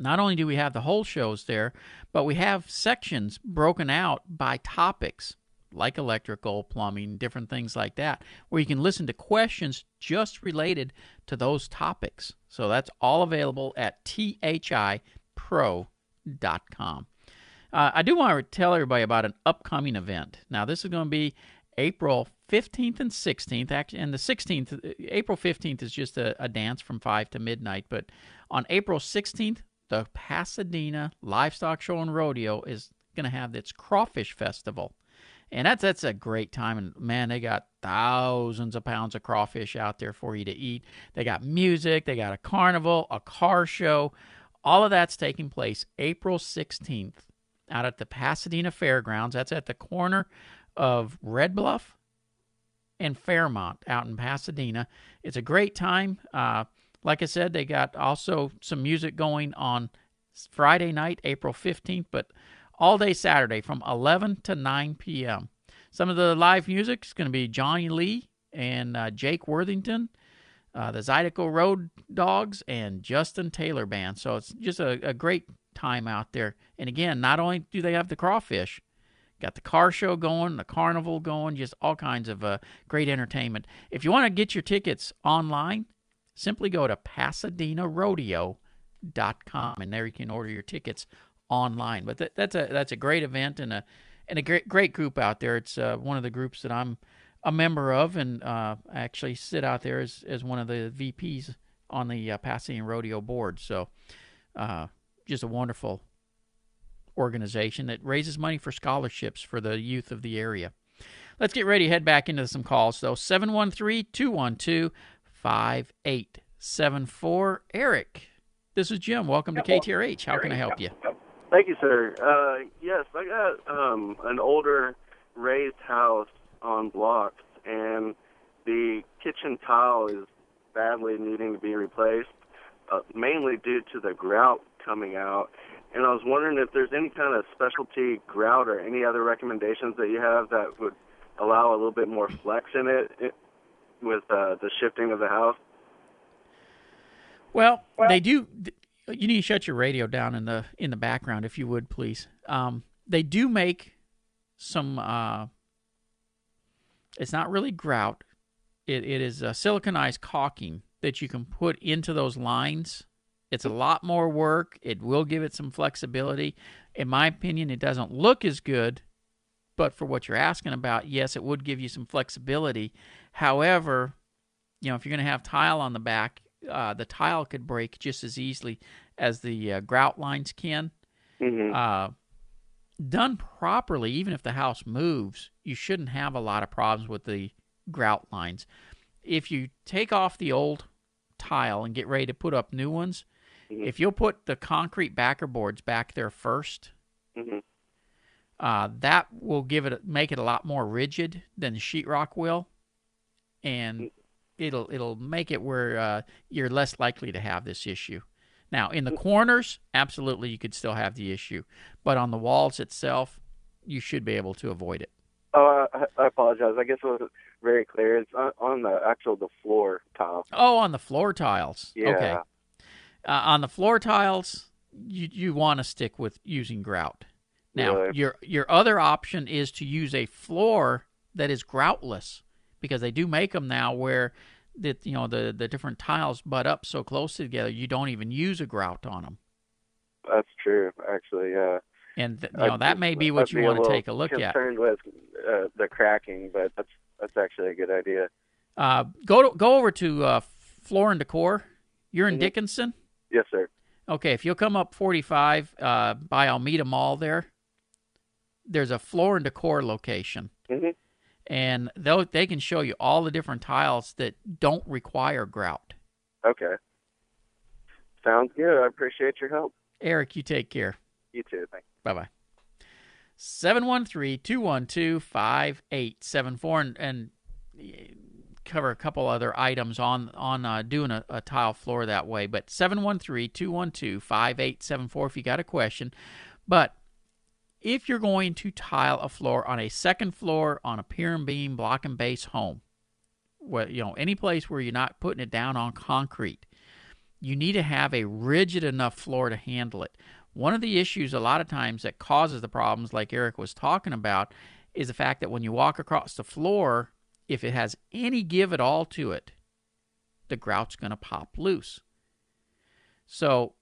Not only do we have the whole shows there, but we have sections broken out by topics like electrical, plumbing, different things like that, where you can listen to questions just related to those topics. So that's all available at thipro.com. Uh, I do want to tell everybody about an upcoming event. Now, this is going to be April 15th and 16th. Actually, and the 16th, April 15th is just a, a dance from 5 to midnight. But on April 16th, the Pasadena Livestock Show and Rodeo is going to have its crawfish festival. And that's that's a great time and man, they got thousands of pounds of crawfish out there for you to eat. They got music, they got a carnival, a car show. All of that's taking place April 16th out at the Pasadena Fairgrounds. That's at the corner of Red Bluff and Fairmont out in Pasadena. It's a great time. Uh, like I said, they got also some music going on Friday night, April 15th, but all day Saturday from 11 to 9 p.m. Some of the live music is going to be Johnny Lee and uh, Jake Worthington, uh, the Zydeco Road Dogs, and Justin Taylor Band. So it's just a, a great time out there. And again, not only do they have the crawfish, got the car show going, the carnival going, just all kinds of uh, great entertainment. If you want to get your tickets online, simply go to pasadenarodeo.com and there you can order your tickets online. But that, that's a that's a great event and a and a great great group out there. It's uh, one of the groups that I'm a member of and uh, actually sit out there as as one of the VPs on the uh, Pasadena Rodeo board. So uh, just a wonderful organization that raises money for scholarships for the youth of the area. Let's get ready to head back into some calls, though. 713 212 5874. Eric, this is Jim. Welcome to KTRH. How can I help you? Thank you, sir. Uh, yes, I got um, an older raised house on blocks, and the kitchen tile is badly needing to be replaced, uh, mainly due to the grout coming out. And I was wondering if there's any kind of specialty grout or any other recommendations that you have that would allow a little bit more flex in it, it with uh, the shifting of the house. Well, well, they do. You need to shut your radio down in the in the background, if you would, please. Um, they do make some. Uh, it's not really grout. It it is a siliconized caulking that you can put into those lines It's a lot more work. It will give it some flexibility. In my opinion, it doesn't look as good, but for what you're asking about, yes, it would give you some flexibility. However, you know, if you're going to have tile on the back, uh, the tile could break just as easily as the uh, grout lines can. Mm-hmm. Uh, done properly, even if the house moves, you shouldn't have a lot of problems with the grout lines. If you take off the old tile and get ready to put up new ones, Mm-hmm. if you'll put the concrete backer boards back there 1st Mhm. uh, that will give it make it a lot more rigid than the sheetrock will, and it'll it'll make it where uh, you're less likely to have this issue. Now, in the corners, absolutely, you could still have the issue, but on the walls itself, you should be able to avoid it. Oh, I, I apologize. I guess it wasn't very clear. It's on, on the actual the floor tile. Oh, on the floor tiles. Yeah. Okay. Uh, on the floor tiles, you you want to stick with using grout. Now, your your other option is to use a floor that is groutless because they do make them now where that you know the the different tiles butt up so close together you don't even use a grout on them. That's true, actually. Yeah. And th- you know that may be what I'd you be want to take a look at. Concerned with uh, the cracking, but that's that's actually a good idea. Uh, go to, go over to uh, Floor and Decor. You're in Mhm. Dickinson. Yes, sir. Okay, if you'll come up 45 uh, by Almeda Mall there, there's a floor and decor location. Mhm. And they'll, they can show you all the different tiles that don't require grout. Okay. Sounds good. I appreciate your help. Eric, you take care. You too. Thanks. Bye bye. 713 212 5874 and and cover a couple other items on on uh, doing a, a tile floor that way. But 713-212-5874 if you got a question. But if you're going to tile a floor on a second floor on a pier and beam block and base home, well, you know, any place where you're not putting it down on concrete, you need to have a rigid enough floor to handle it. One of the issues a lot of times that causes the problems like Eric was talking about is the fact that when you walk across the floor, if it has any give at all to it, the grout's going to pop loose. So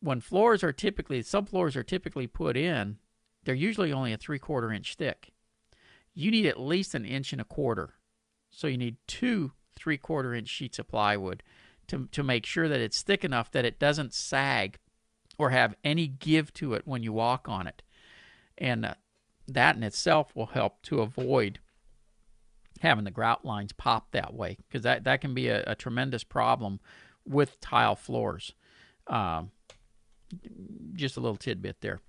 when floors are typically, subfloors are typically put in, they're usually only a three quarter inch thick. You need at least an inch and a quarter. So you need two three quarter inch sheets of plywood to, to make sure that it's thick enough that it doesn't sag or have any give to it when you walk on it. And uh, that in itself will help to avoid having the grout lines pop that way because that, that can be a, a tremendous problem with tile floors. Um, just a little tidbit there.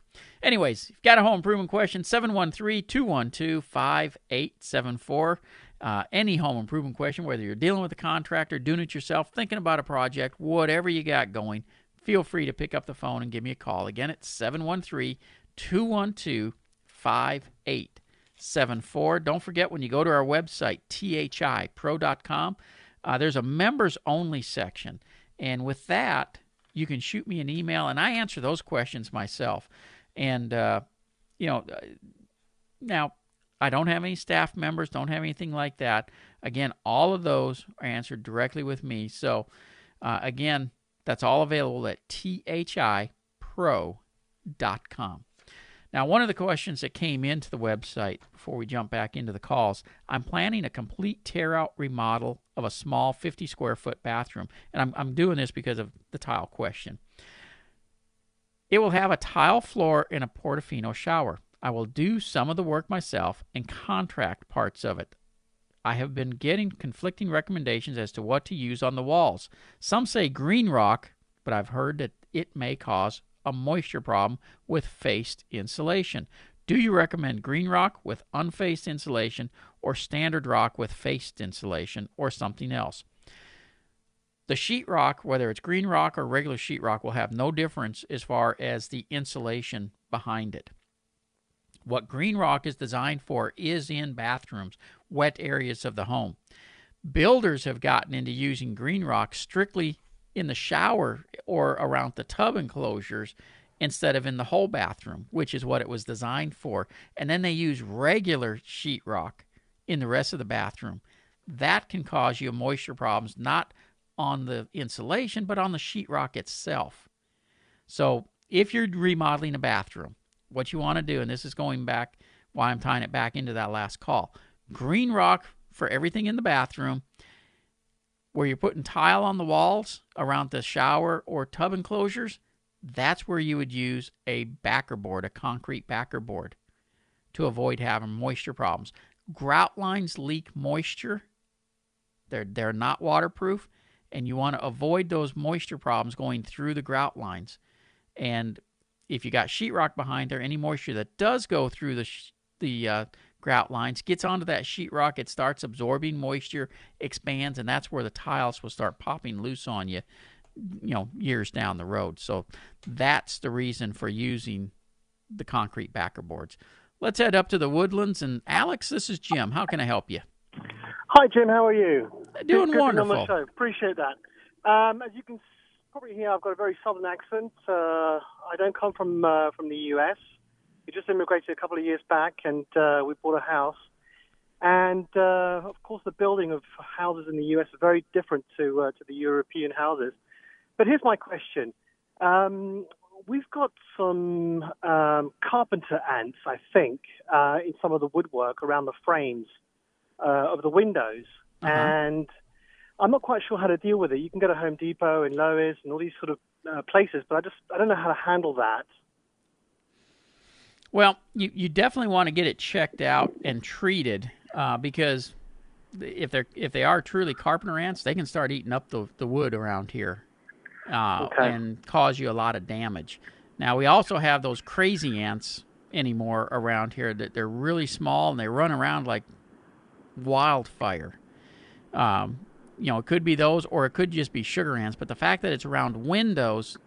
Anyways, if you've got a home improvement question, 713 212 5874. Uh, any home improvement question, whether you're dealing with a contractor, doing it yourself, thinking about a project, whatever you got going, feel free to pick up the phone and give me a call. Again, it's 713 212 5874. Don't forget when you go to our website, thipro.com, uh, there's a members only section. And with that, you can shoot me an email and I answer those questions myself. And, uh, you know, uh, now I don't have any staff members, don't have anything like that. Again, all of those are answered directly with me. So, uh, again, that's all available at thipro.com. Now, one of the questions that came into the website before we jump back into the calls, I'm planning a complete tear out remodel of a small 50 square foot bathroom. And I'm, I'm doing this because of the tile question. It will have a tile floor and a Portofino shower. I will do some of the work myself and contract parts of it. I have been getting conflicting recommendations as to what to use on the walls. Some say green rock, but I've heard that it may cause a moisture problem with faced insulation. Do you recommend green rock with unfaced insulation or standard rock with faced insulation or something else? The sheetrock, whether it's green rock or regular sheetrock, will have no difference as far as the insulation behind it. What green rock is designed for is in bathrooms, wet areas of the home. Builders have gotten into using green rock strictly in the shower or around the tub enclosures instead of in the whole bathroom, which is what it was designed for. And then they use regular sheetrock in the rest of the bathroom. That can cause you moisture problems, not on the insulation, but on the sheetrock itself. So if you're remodeling a bathroom, what you want to do, and this is going back why I'm tying it back into that last call, green rock for everything in the bathroom. Where you're putting tile on the walls around the shower or tub enclosures, that's where you would use a backer board, a concrete backer board, to avoid having moisture problems. Grout lines leak moisture. They're they're not waterproof, and you want to avoid those moisture problems going through the grout lines. And if you got sheetrock behind there, any moisture that does go through the the uh, grout lines gets onto that sheetrock. It starts absorbing moisture, expands, and that's where the tiles will start popping loose on you. You know, years down the road. So that's the reason for using the concrete backer boards. Let's head up to the woodlands. And Alex, this is Jim. How can I help you? Hi, Jim. How are you? Doing Good to be On wonderful. the show. Appreciate that. Um, as you can probably hear, I've got a very southern accent. Uh, I don't come from uh, from the U.S. We just immigrated a couple of years back, and uh, we bought a house. And uh, of course, the building of houses in the U.S. is very different to uh, to the European houses. But here's my question: um, We've got some um, carpenter ants, I think, uh, in some of the woodwork around the frames uh, of the windows, and I'm not quite sure how to deal with it. You can go to Home Depot and Lowe's and all these sort of uh, places, but I just I don't know how to handle that. Well, you, you definitely want to get it checked out and treated uh, because if they're if they are truly carpenter ants, they can start eating up the, the wood around here uh, Okay. and cause you a lot of damage. Now we also have those crazy ants anymore around here that they're really small and they run around like wildfire. Um, you know, it could be those or it could just be sugar ants. But the fact that it's around windows,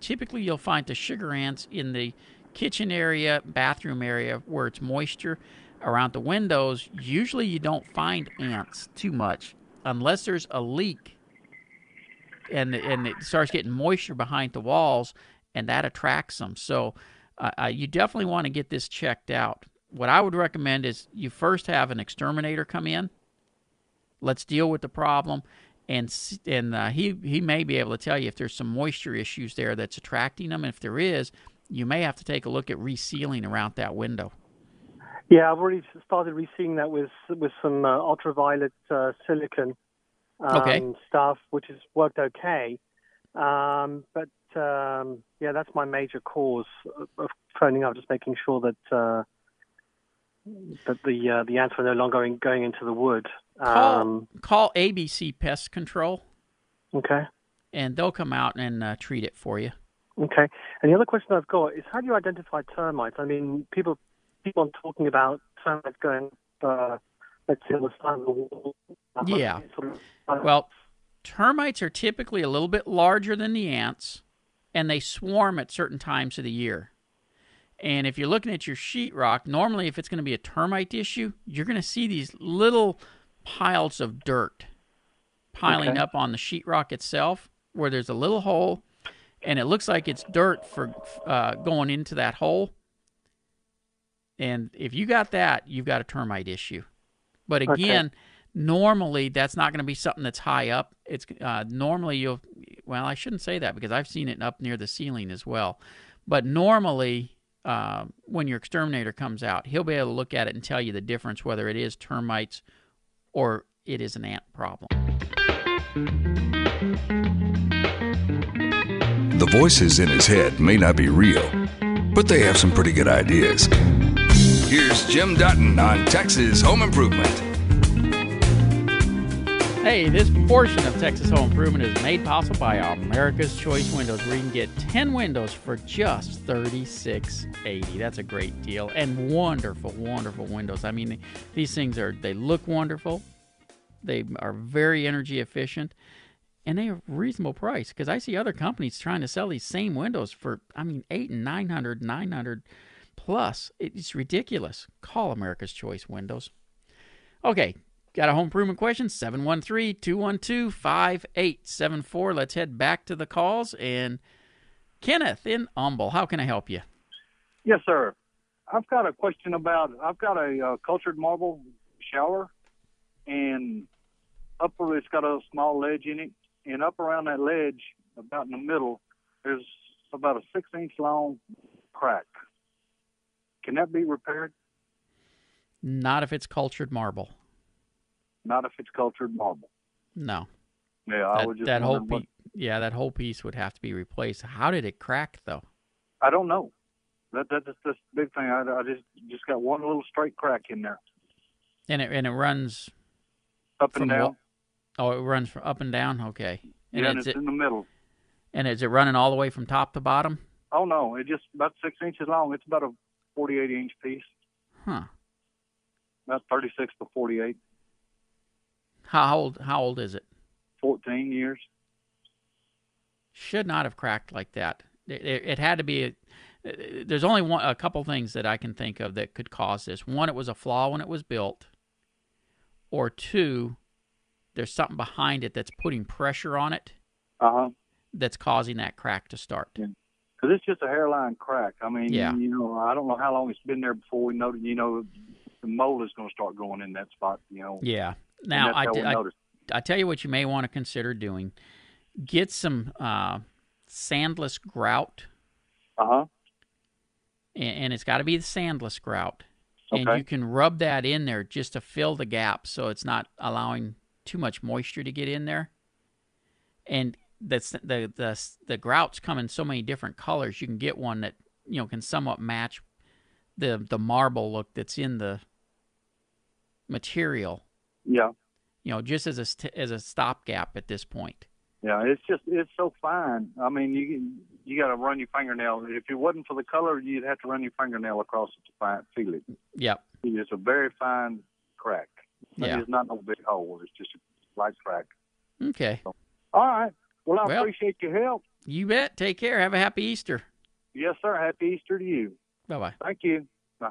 typically you'll find the sugar ants in the kitchen area, bathroom area where it's moisture. Around the windows, usually you don't find ants too much unless there's a leak and and it starts getting moisture behind the walls, and that attracts them. So uh, uh, you definitely want to get this checked out. What I would recommend is you first have an exterminator come in. Let's deal with the problem, and and uh, he he may be able to tell you if there's some moisture issues there that's attracting them. If there is, you may have to take a look at resealing around that window. Yeah, I've already started reseeing that with with some uh, ultraviolet uh, silicon um, Okay. stuff, which has worked okay. Um, but um, yeah, that's my major cause of- phoning up, just making sure that uh, that the uh, the ants are no longer in, going into the wood. Call Um, call ABC Pest Control, okay. and they'll come out and uh, treat it for you. Okay. And the other question I've got is how do you identify termites? I mean, people keep on talking about termites going, uh, let's say, on the side of the wall. Yeah. Sort of- Well, termites are typically a little bit larger than the ants, and they swarm at certain times of the year. And if you're looking at your sheetrock, normally if it's going to be a termite issue, you're going to see these little piles of dirt piling Okay. up on the sheetrock itself, where there's a little hole, and it looks like it's dirt for uh, going into that hole. And if you got that, you've got a termite issue. But Okay. again, normally that's not going to be something that's high up. It's uh, normally you'll. Well, I shouldn't say that because I've seen it up near the ceiling as well. But normally, uh, when your exterminator comes out, he'll be able to look at it and tell you the difference whether it is termites or it is an ant problem. The voices in his head may not be real, but they have some pretty good ideas. Here's Jim Dutton on Texas Home Improvement. Hey, this portion of Texas Home Improvement is made possible by America's Choice Windows, where you can get 10 windows for just $36.80. That's a great deal. And wonderful, wonderful windows. I mean, these things are, they look wonderful. They are very energy efficient. And they are reasonable price because I see other companies trying to sell these same windows for, I mean, eight and 900, 900 plus. It's ridiculous. Call America's Choice Windows. Okay, got a home improvement question? 713 212 5874. Let's head back to the calls. And Kenneth in Humble, how can I help you? Yes, sir. I've got a question about. I've got a uh, cultured marble shower, and upper it's got a small ledge in it, and up around that ledge, about in the middle, there's about a six inch long crack. Can that be repaired? Not if it's cultured marble. Not if it's cultured marble. No. Yeah, I that, was just that whole what- piece. Yeah, that whole piece would have to be replaced. How did it crack though? I don't know. That, that that's that's the big thing. I, I just just got one little straight crack in there, And it and it runs up and down. Oh, it runs from up and down. Okay. And yeah, and it's it, in the middle. and is it running all the way from top to bottom? Oh no, it's just about six inches long. It's about a forty-eight inch piece, Huh. about thirty-six to forty-eight. How old? How old is it? Fourteen years. Should not have cracked like that. It, it, it had to be. A, there's only one, a couple things that I can think of that could cause this. One, it was a flaw when it was built, or two, there's something behind it that's putting pressure on it Uh huh. that's causing that crack to start. Because it's just a hairline crack. I mean, Yeah. you know, I don't know how long it's been there before we noted. You know, the mold is going to start growing in that spot. You know. Yeah. Now I, how I, tell you what you may want to consider doing. Get some uh, sandless grout, Uh huh. and, and it's got to be the sandless grout. And you can rub that in there just to fill the gap, so it's not allowing too much moisture to get in there. And that's the the the grouts come in so many different colors. You can get one that you know can somewhat match the the marble look that's in the material. Yeah. You know, just as a as a stopgap at this point. Yeah, it's just it's so fine. I mean, you you got to run your fingernail. If it wasn't for the color, you'd have to run your fingernail across it to find, feel it. Yep. It's a very fine crack. Yeah. It's not no big hole. It's just a light crack. Okay. All right. Well, I Well- appreciate your help. You bet. Take care. Have a happy Easter. Yes, sir. Happy Easter to you. Bye bye. Thank you. Bye.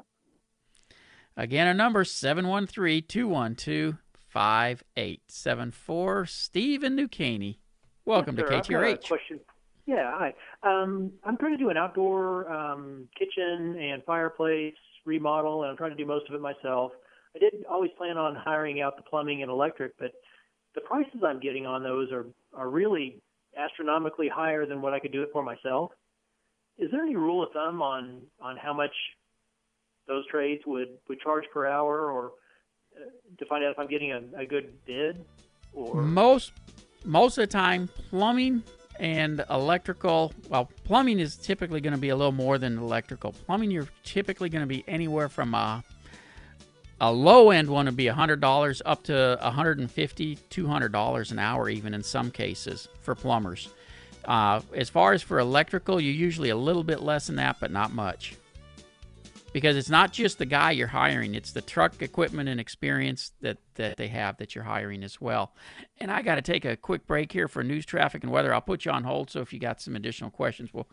Again, our number 713 212 5874. Steve in New Caney. Welcome Yes, to sir. I've got a KTRH. question. Yeah, hi. Um, I'm trying to do an outdoor um, kitchen and fireplace remodel, and I'm trying to do most of it myself. I did always plan on hiring out the plumbing and electric, but the prices I'm getting on those are are really astronomically higher than what I could do it for myself. Is there any rule of thumb on on how much those trades would would charge per hour, or uh, to find out if I'm getting a, a good bid? Or Most most of the time, plumbing and electrical. Well, plumbing is typically going to be a little more than electrical. Plumbing, you're typically going to be anywhere from a a low end one would be $100 up to $150 $200 an hour even in some cases for plumbers. Uh, as far as for electrical you're usually a little bit less than that but not much. Because it's not just the guy you're hiring it's the truck equipment and experience that, that they have that you're hiring as well. And i got to take a quick break here for news traffic and weather. I'll put you on hold so if you got some additional questions we'll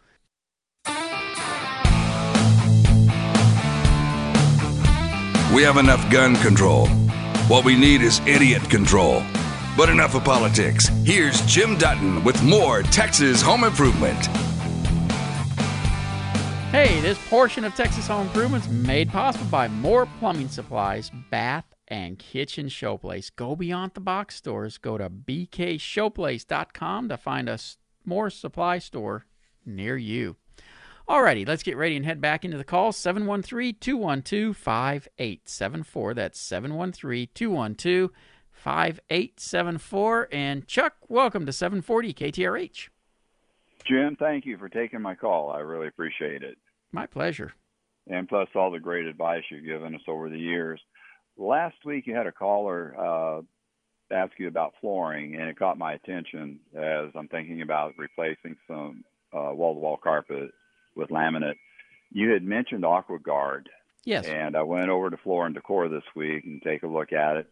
We have enough gun control. What we need is idiot control. But enough of politics. Here's Jim Dutton with more Texas Home Improvement. Hey, this portion of Texas Home Improvements made possible by Moore plumbing supplies, bath, and kitchen showplace. Go beyond the box stores. Go to bkshowplace.com to find a Moore supply store near you. Alrighty, let's get ready and head back into the call. 713-212-5874. That's 713-212-5874. And Chuck, welcome to 740 KTRH. Jim, thank you for taking my call. I really appreciate it. My pleasure. And plus all the great advice you've given us over the years. Last week you had a caller uh, ask you about flooring, and it caught my attention as I'm thinking about replacing some uh, wall-to-wall carpet with laminate. You had mentioned AquaGuard. Yes. And I went over to Floor and Decor this week and take a look at it.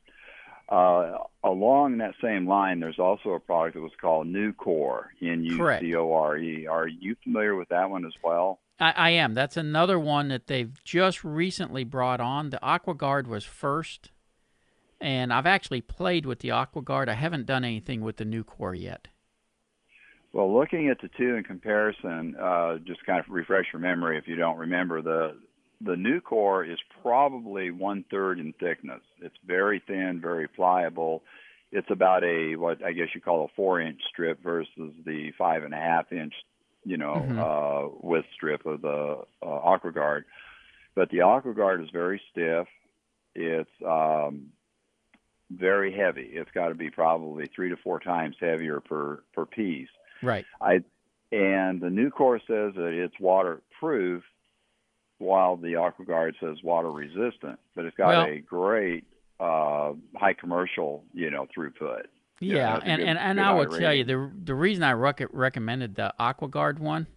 Uh, along that same line, there's also a product that was called Nucore, N-U-C-O-R-E. Are you familiar with that one as well? I, I am. That's another one that they've just recently brought on. The AquaGuard was first, and I've actually played with the AquaGuard. I haven't done anything with the Nucore yet. Well, looking at the two in comparison, uh, just kind of refresh your memory if you don't remember, the the Nucore is probably one third in thickness. It's very thin, very pliable. it's about a what I guess you call a four inch strip versus the five and a half inch, you know, Mhm. uh, width strip of the uh, AquaGuard. But the AquaGuard is very stiff. It's um, very heavy. It's got to be probably three to four times heavier per per piece. Right. I and the Nucore says that it's waterproof, while the AquaGuard says water resistant. But it's got Well- a great uh, high commercial, you know, throughput. Yeah, a and, good- and, and I will tell you the the reason I rec- recommended the AquaGuard one,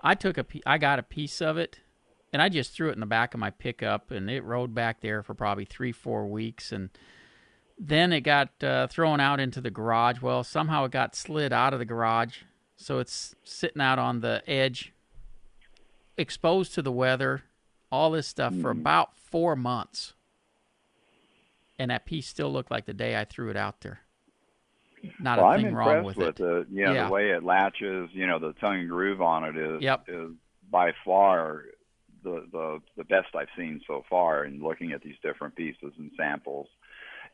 I took a pe- I got a piece of it, and I just threw it in the back of my pickup, and it rode back there for probably three four weeks, and then it got uh, thrown out into the garage. Well, somehow it got slid out of the garage, so it's sitting out on the edge, exposed to the weather, all this stuff for Mm-hmm. about four months, and that piece still looked like the day I threw it out there. Not well, a I'm thing impressed wrong with, with it. the you know Yeah. the way it latches. You know, the tongue and groove on it is Yep. is by far the the the best I've seen so far in looking at these different pieces and samples.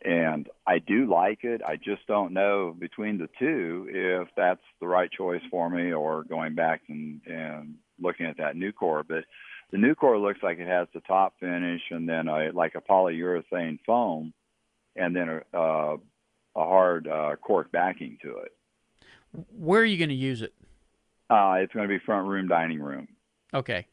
And I do like it. I just don't know between the two if that's the right choice for me or going back and and looking at that Nucore. But the Nucore looks like it has the top finish and then a like a polyurethane foam and then a uh, a hard uh, cork backing to it. Where are you going to use it? Uh, it's going to be front room, dining room. Okay,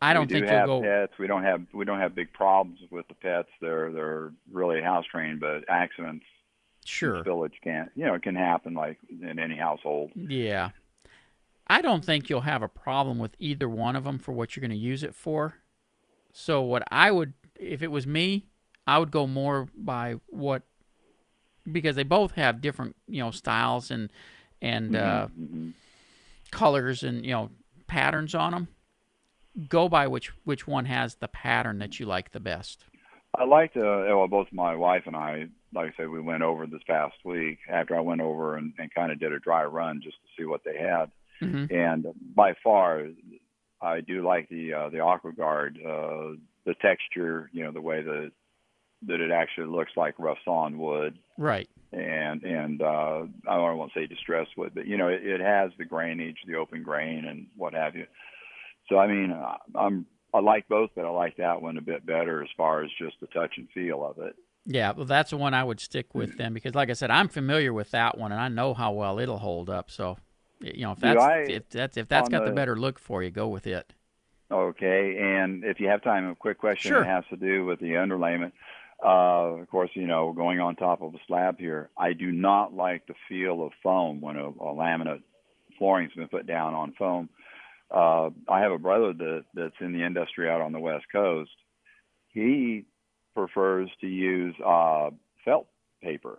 I don't we think do you'll have go. pets. We don't have we don't have big problems with the pets. They're they're really house trained, but accidents Sure. in spillage can you know it can happen like in any household. Yeah. I don't think you'll have a problem with either one of them for what you're going to use it for. So what I would if it was me, I would go more by what because they both have different, you know, styles and and uh Mhm, colors and, you know, patterns on them. Go by which which one has the pattern that you like the best. I like to. Well, both my wife and I, like I said, we went over this past week after I went over and, and kind of did a dry run just to see what they had. Mhm. And by far, I do like the uh, the AquaGuard, uh, the texture, you know, the way that that it actually looks like rough sawn wood, Right. and and uh, I don't want to say distressed wood, but you know, it, it has the grainage, the open grain, and what have you. So I mean, I- I'm I like both, but I like that one a bit better as far as just the touch and feel of it. Yeah, well, that's the one I would stick with then because, like I said, I'm familiar with that one and I know how well it'll hold up. So, you know, if that's I- if that's if that's got the the- better look for you, go with it. Okay, and if you have time, a quick question Sure. that has to do with the underlayment. Uh, of course, you know, going on top of a slab here, I do not like the feel of foam when a, a laminate flooring's been put down on foam. Uh, I have a brother that that's in the industry out on the West Coast. He prefers to use uh, felt paper.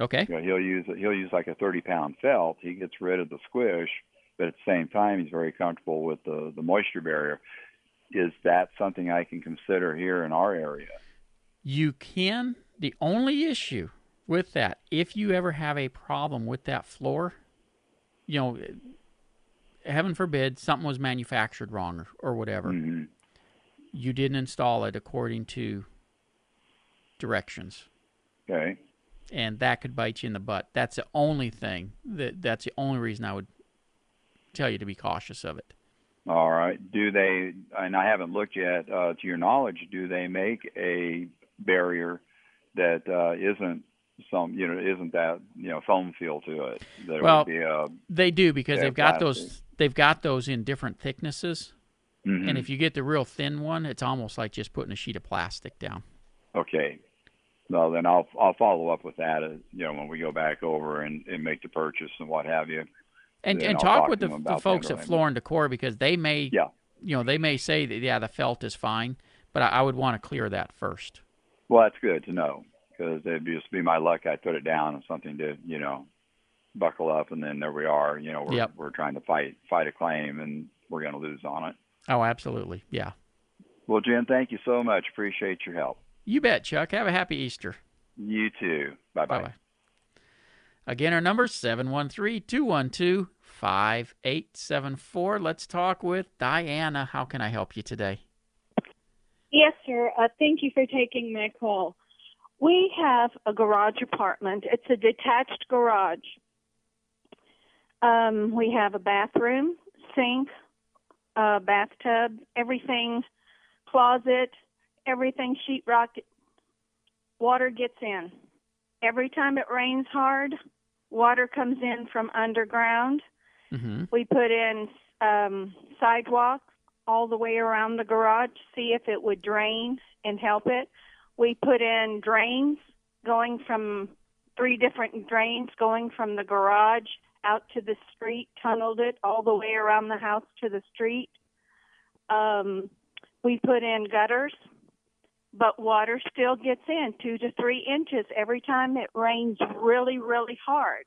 Okay. You know, he'll use he'll use like a 30 pound felt. He gets rid of the squish, but at the same time, he's very comfortable with the the moisture barrier. Is that something I can consider here in our area? You can. The only issue with that, if you ever have a problem with that floor, you know, heaven forbid something was manufactured wrong or, or whatever, Mm-hmm. you didn't install it according to directions. Okay. and that could bite you in the butt. That's the only thing that that's the only reason I would tell you to be cautious of it. All right. Do they? And I haven't looked yet. Uh, to your knowledge, do they make a barrier that uh, isn't some you know isn't that you know foam feel to it? That well, would be a they do because they've got plastic. those they've got those in different thicknesses. Mhm. And if you get the real thin one, it's almost like just putting a sheet of plastic down. Okay. Well, then I'll I'll follow up with that. Uh, you know, when we go back over and, and make the purchase and what have you. And and I'll talk with the, the folks at. Floor and Decor because they may Yeah. you know they may say that yeah the felt is fine, but I, I would want to clear that first. Well, that's good to know because it'd just be my luck. I'd put it down and something to you know buckle up, and then there we are. You know, we're Yep. we're trying to fight fight a claim, and we're going to lose on it. Oh, absolutely, yeah. Well, Jim, thank you so much. Appreciate your help. You bet, Chuck. Have a happy Easter. You too. Bye bye. Again, our number 713-212-5874. Let's talk with Diana. How can I help you today? Yes, sir. Uh, thank you for taking my call. We have a garage apartment. It's a detached garage. Um, we have a bathroom, sink, uh, bathtub, everything, closet, everything sheetrock. Water gets in. Every time it rains hard, water comes in from underground. Mm-hmm. We put in um, sidewalk all the way around the garage, see if it would drain and help it. We put in drains going from three different drains going from the garage out to the street, tunneled it all the way around the house to the street. Um, we put in gutters, but water still gets in two to three inches every time it rains really, really hard.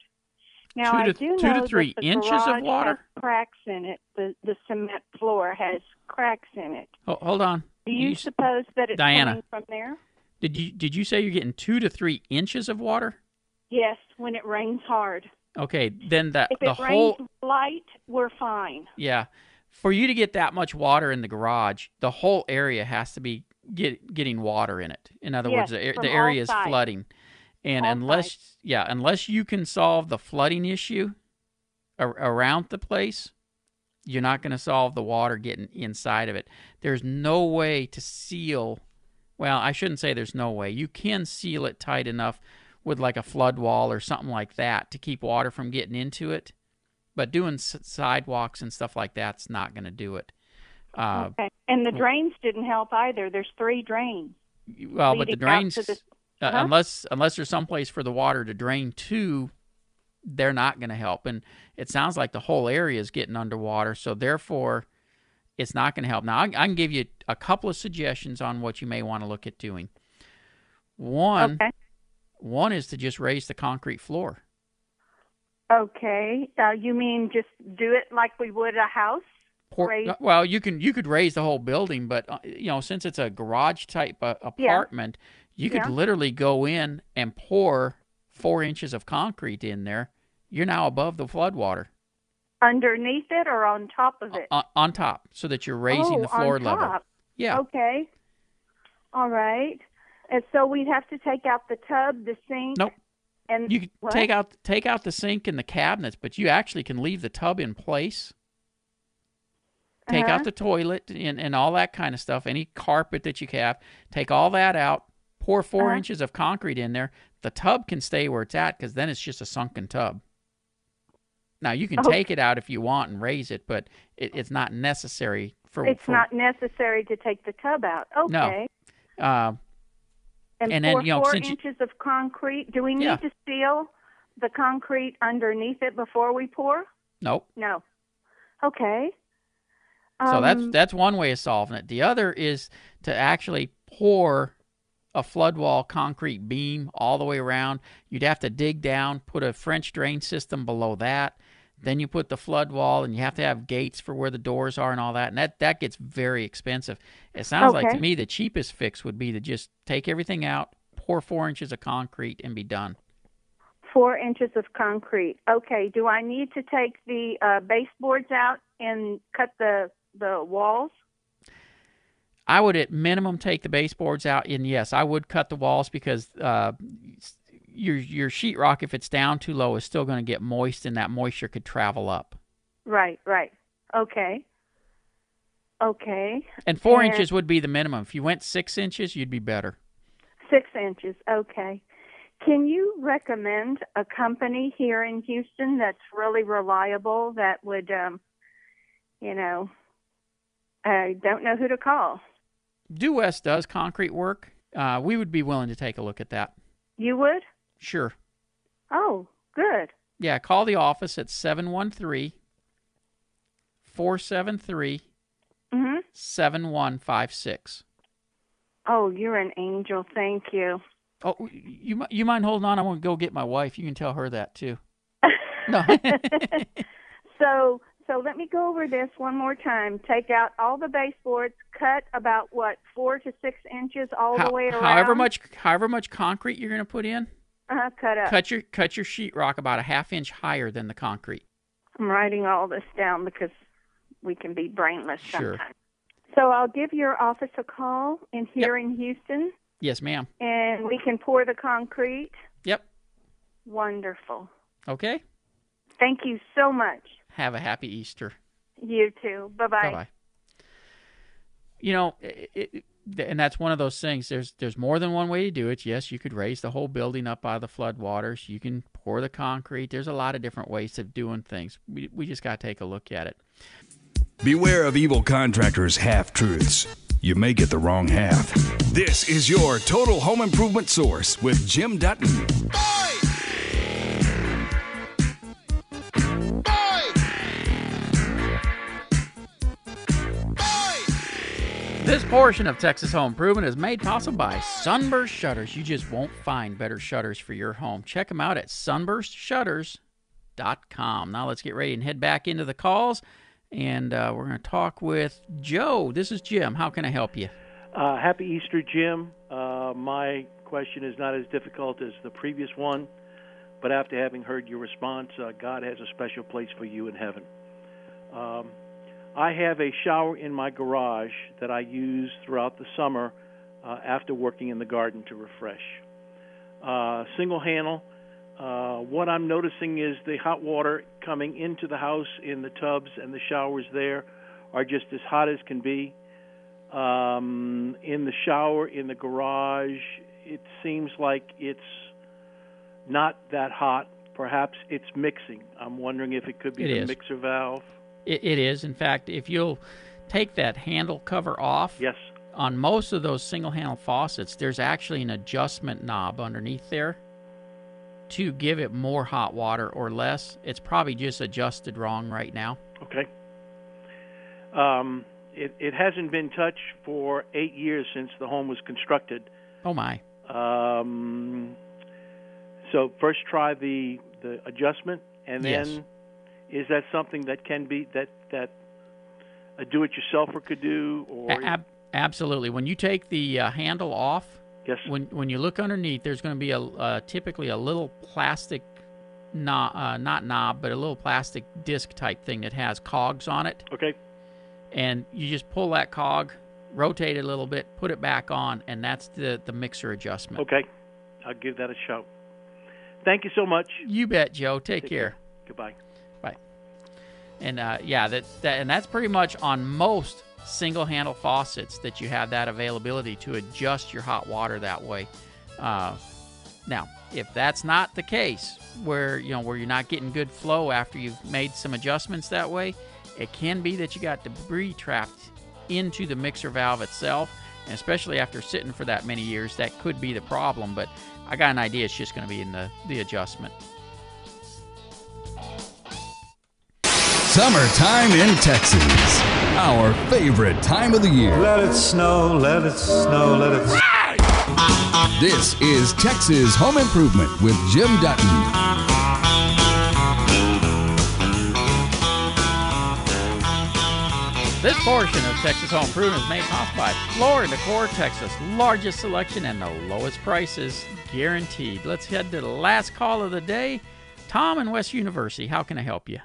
Now Two I to- do two to know three that the inches of garage water? has cracks in it. The the cement floor has cracks in it. Oh, hold on. Do you, s- suppose that it's Diana. coming from there? Did you did you say you're getting two to three inches of water? Yes, when it rains hard. Okay, then that If the it whole rains light, we're fine. yeah, for you to get that much water in the garage, the whole area has to be get getting water in it. In other Yes, words, the, the area is sides. flooding, and All unless yeah, unless you can solve the flooding issue ar- around the place, you're not going to solve the water getting inside of it. There's no way to seal. Well, I shouldn't say there's no way. You can seal it tight enough with like a flood wall or something like that to keep water from getting into it. But doing s- sidewalks and stuff like that's not going to do it. Uh, okay. And the drains didn't help either. There's three drains. well, but the drains, the- uh, Huh? unless unless there's some place for the water to drain to, they're not going to help. And it sounds like the whole area is getting underwater, so therefore, it's not going to help. Now, I, I can give you a couple of suggestions on what you may want to look at doing. One, Okay. One is to just raise the concrete floor. Okay. Uh, you mean just do it like we would a house? Pour, Raise- uh, well, you can you could raise the whole building, but uh, you know since it's a garage type uh, Yeah. apartment, you could Yeah. literally go in and pour four inches of concrete in there. You're now above the flood water Underneath it or on top of it? on, on top, so that you're raising oh, the floor level. Yeah. Okay. All right. And so we'd have to take out the tub, the sink. Nope. And You what? take out take out the sink and the cabinets, but you actually can leave the tub in place. Take Uh-huh. out the toilet and, and all that kind of stuff, any carpet that you have. Take all that out, pour 4 Uh-huh. inches of concrete in there. The tub can stay where it's at because then it's just a sunken tub. Now, you can Okay. take it out if you want and raise it, but it, it's not necessary for. It's for, not necessary to take the tub out. No. Okay. Uh, And, And then, you know, four since you- inches of concrete. Do we need Yeah. to seal the concrete underneath it before we pour? nope. No. Okay. So that's Um, that's one way of solving it. The other is to actually pour a flood wall concrete beam all the way around. You'd have to dig down, put a French drain system below that. Then you put the flood wall, and you have to have gates for where the doors are and all that. And that, that gets very expensive. It sounds like to me the cheapest fix would be to just take everything out, pour four inches of concrete, and be done. Four inches of concrete. Okay. Do I need to take the uh, baseboards out and cut the the walls? I would at minimum take the baseboards out, and yes, I would cut the walls because uh, your your sheetrock, if it's down too low, is still going to get moist, and that moisture could travel up. Right. Right. Okay. Okay. And four And- inches would be the minimum. If you went six inches, you'd be better. Six inches. Okay. Can you recommend a company here in Houston that's really reliable that would, um, you know, I don't know who to call. Due West does concrete work. Uh, we would be willing to take a look at that. You would? Sure. Oh, good. Yeah, call the office at 713 473 hmm 7156. Oh, you're an angel. Thank you. Oh, you you mind holding on? I want to go get my wife. You can tell her that too. No. So, so let me go over this one more time. Take out all the baseboards. Cut about what four to six inches all How- the way around. however much however much concrete you're going to put in, Uh, cut up. cut your cut your sheetrock about a half inch higher than the concrete. I'm writing all this down because we can be brainless Sure. sometimes. So I'll give your office a call in here in Houston, Yes, ma'am. and we can pour the concrete. Yep. Wonderful. Okay. Thank you so much. Have a happy Easter. You too. Bye bye. Bye bye. You know, it, it, and that's one of those things. There's there's more than one way to do it. Yes, you could raise the whole building up out of the flood waters. You can pour the concrete. There's a lot of different ways of doing things. We we just got to take a look at it. Beware of evil contractors' half truths. You may get the wrong half. This is your total home improvement source with Jim Dutton. This portion of Texas Home Improvement is made possible by Sunburst Shutters. You just won't find better shutters for your home. Check them out at sunburstshutters.com. Now let's get ready and head back into the calls. And uh, we're going to talk with Joe. This is Jim. How can I help you? Uh, happy Easter, Jim. Uh, my question is not as difficult as the previous one, but after having heard your response, uh, God has a special place for you in heaven. Um, I have a shower in my garage that I use throughout the summer uh, after working in the garden to refresh. Uh, single handle. Uh, what I'm noticing is the hot water coming into the house in the tubs and the showers there are just as hot as can be. Um, in the shower, in the garage, it seems like it's not that hot. Perhaps it's mixing. I'm wondering if it could be It the is. mixer valve. It, it is. In fact, if you'll take that handle cover off, yes. on most of those single handle faucets, there's actually an adjustment knob underneath there to give it more hot water or less. It's probably just adjusted wrong right now. Okay. Um, it, it hasn't been touched for eight years since the home was constructed. Oh my. Um, so first try the the adjustment, and then Yes. Is that something that can be that that a do-it-yourselfer could do, or ab- absolutely. When you take the uh, handle off, yes, when when you look underneath, there's going to be a uh, typically a little plastic knob, uh, not knob, but a little plastic disc type thing that has cogs on it. Okay. And you just pull that cog, rotate it a little bit, put it back on, and that's the the mixer adjustment. okay, I'll give that a shot. Thank you so much. You bet, Joe. Take, care. Goodbye. And uh, yeah, that, that and that's pretty much on most single handle faucets that you have that availability to adjust your hot water that way. Uh, now, if that's not the case, where you know where you're not getting good flow after you've made some adjustments that way, it can be that you got debris trapped into the mixer valve itself, and especially after sitting for that many years, that could be the problem. But I got an idea; it's just going to be in the the adjustment. Summertime in Texas. Our favorite time of the year. Let it snow, let it snow, let it snow. This is Texas Home Improvement with Jim Dutton. This portion of Texas Home Improvement is made possible by Floor and Decor Texas. Largest selection and the lowest prices guaranteed. Let's head to the last call of the day. Tom in West University, how can I help you?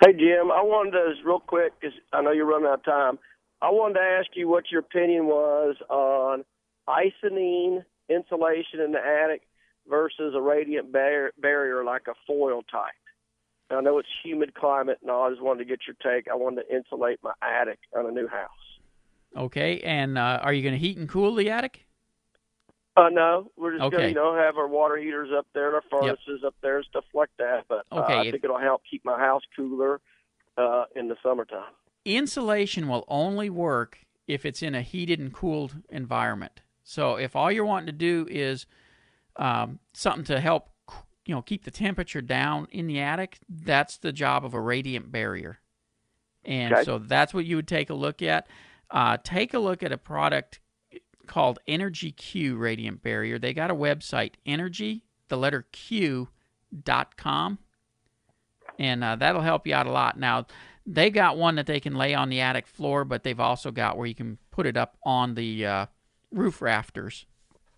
Hey, Jim, I wanted to, real quick, because I know you're running out of time, I wanted to ask you what your opinion was on Icynene insulation in the attic versus a radiant bar- barrier like a foil type. I know it's humid climate and. I just wanted to get your take. I wanted to insulate my attic on a new house. Okay, and uh, are you going to heat and cool the attic? Uh, no, we're just Okay. gonna, you know, have our water heaters up there and our furnaces up there and stuff like that. But uh, Okay, I if- think it'll help keep my house cooler uh, in the summertime. Insulation will only work if it's in a heated and cooled environment. So if all you're wanting to do is um, something to help, you know, keep the temperature down in the attic, that's the job of a radiant barrier. And Okay. so that's what you would take a look at. Uh, take a look at a product called Energy Q Radiant Barrier. They got a website, energy, the letter Q dot com and uh, that'll help you out a lot. Now, they got one that they can lay on the attic floor, but they've also got where you can put it up on the uh, roof rafters.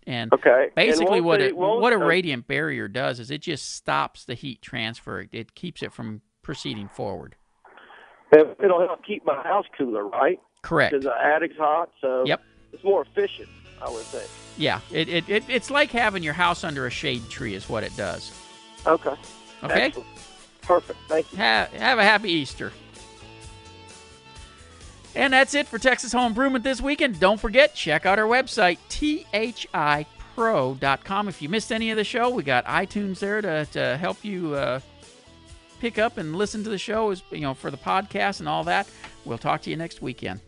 And Okay. Basically, won't what a, what a radiant barrier does is it just stops the heat transfer. It, it keeps it from proceeding forward. It'll help keep my house cooler, right? Correct. Because the attic's hot, so Yep. It's more efficient. I would say. Yeah, it, it, it it's like having your house under a shade tree is what it does. Okay. Okay. Excellent. Perfect. Thank you. Have, have a happy Easter. And that's it for Texas Home Improvement this weekend. Don't forget, check out our website, thipro.com. If you missed any of the show, we got iTunes there to, to help you uh, pick up and listen to the show, as you know, for the podcast and all that. We'll talk to you next weekend.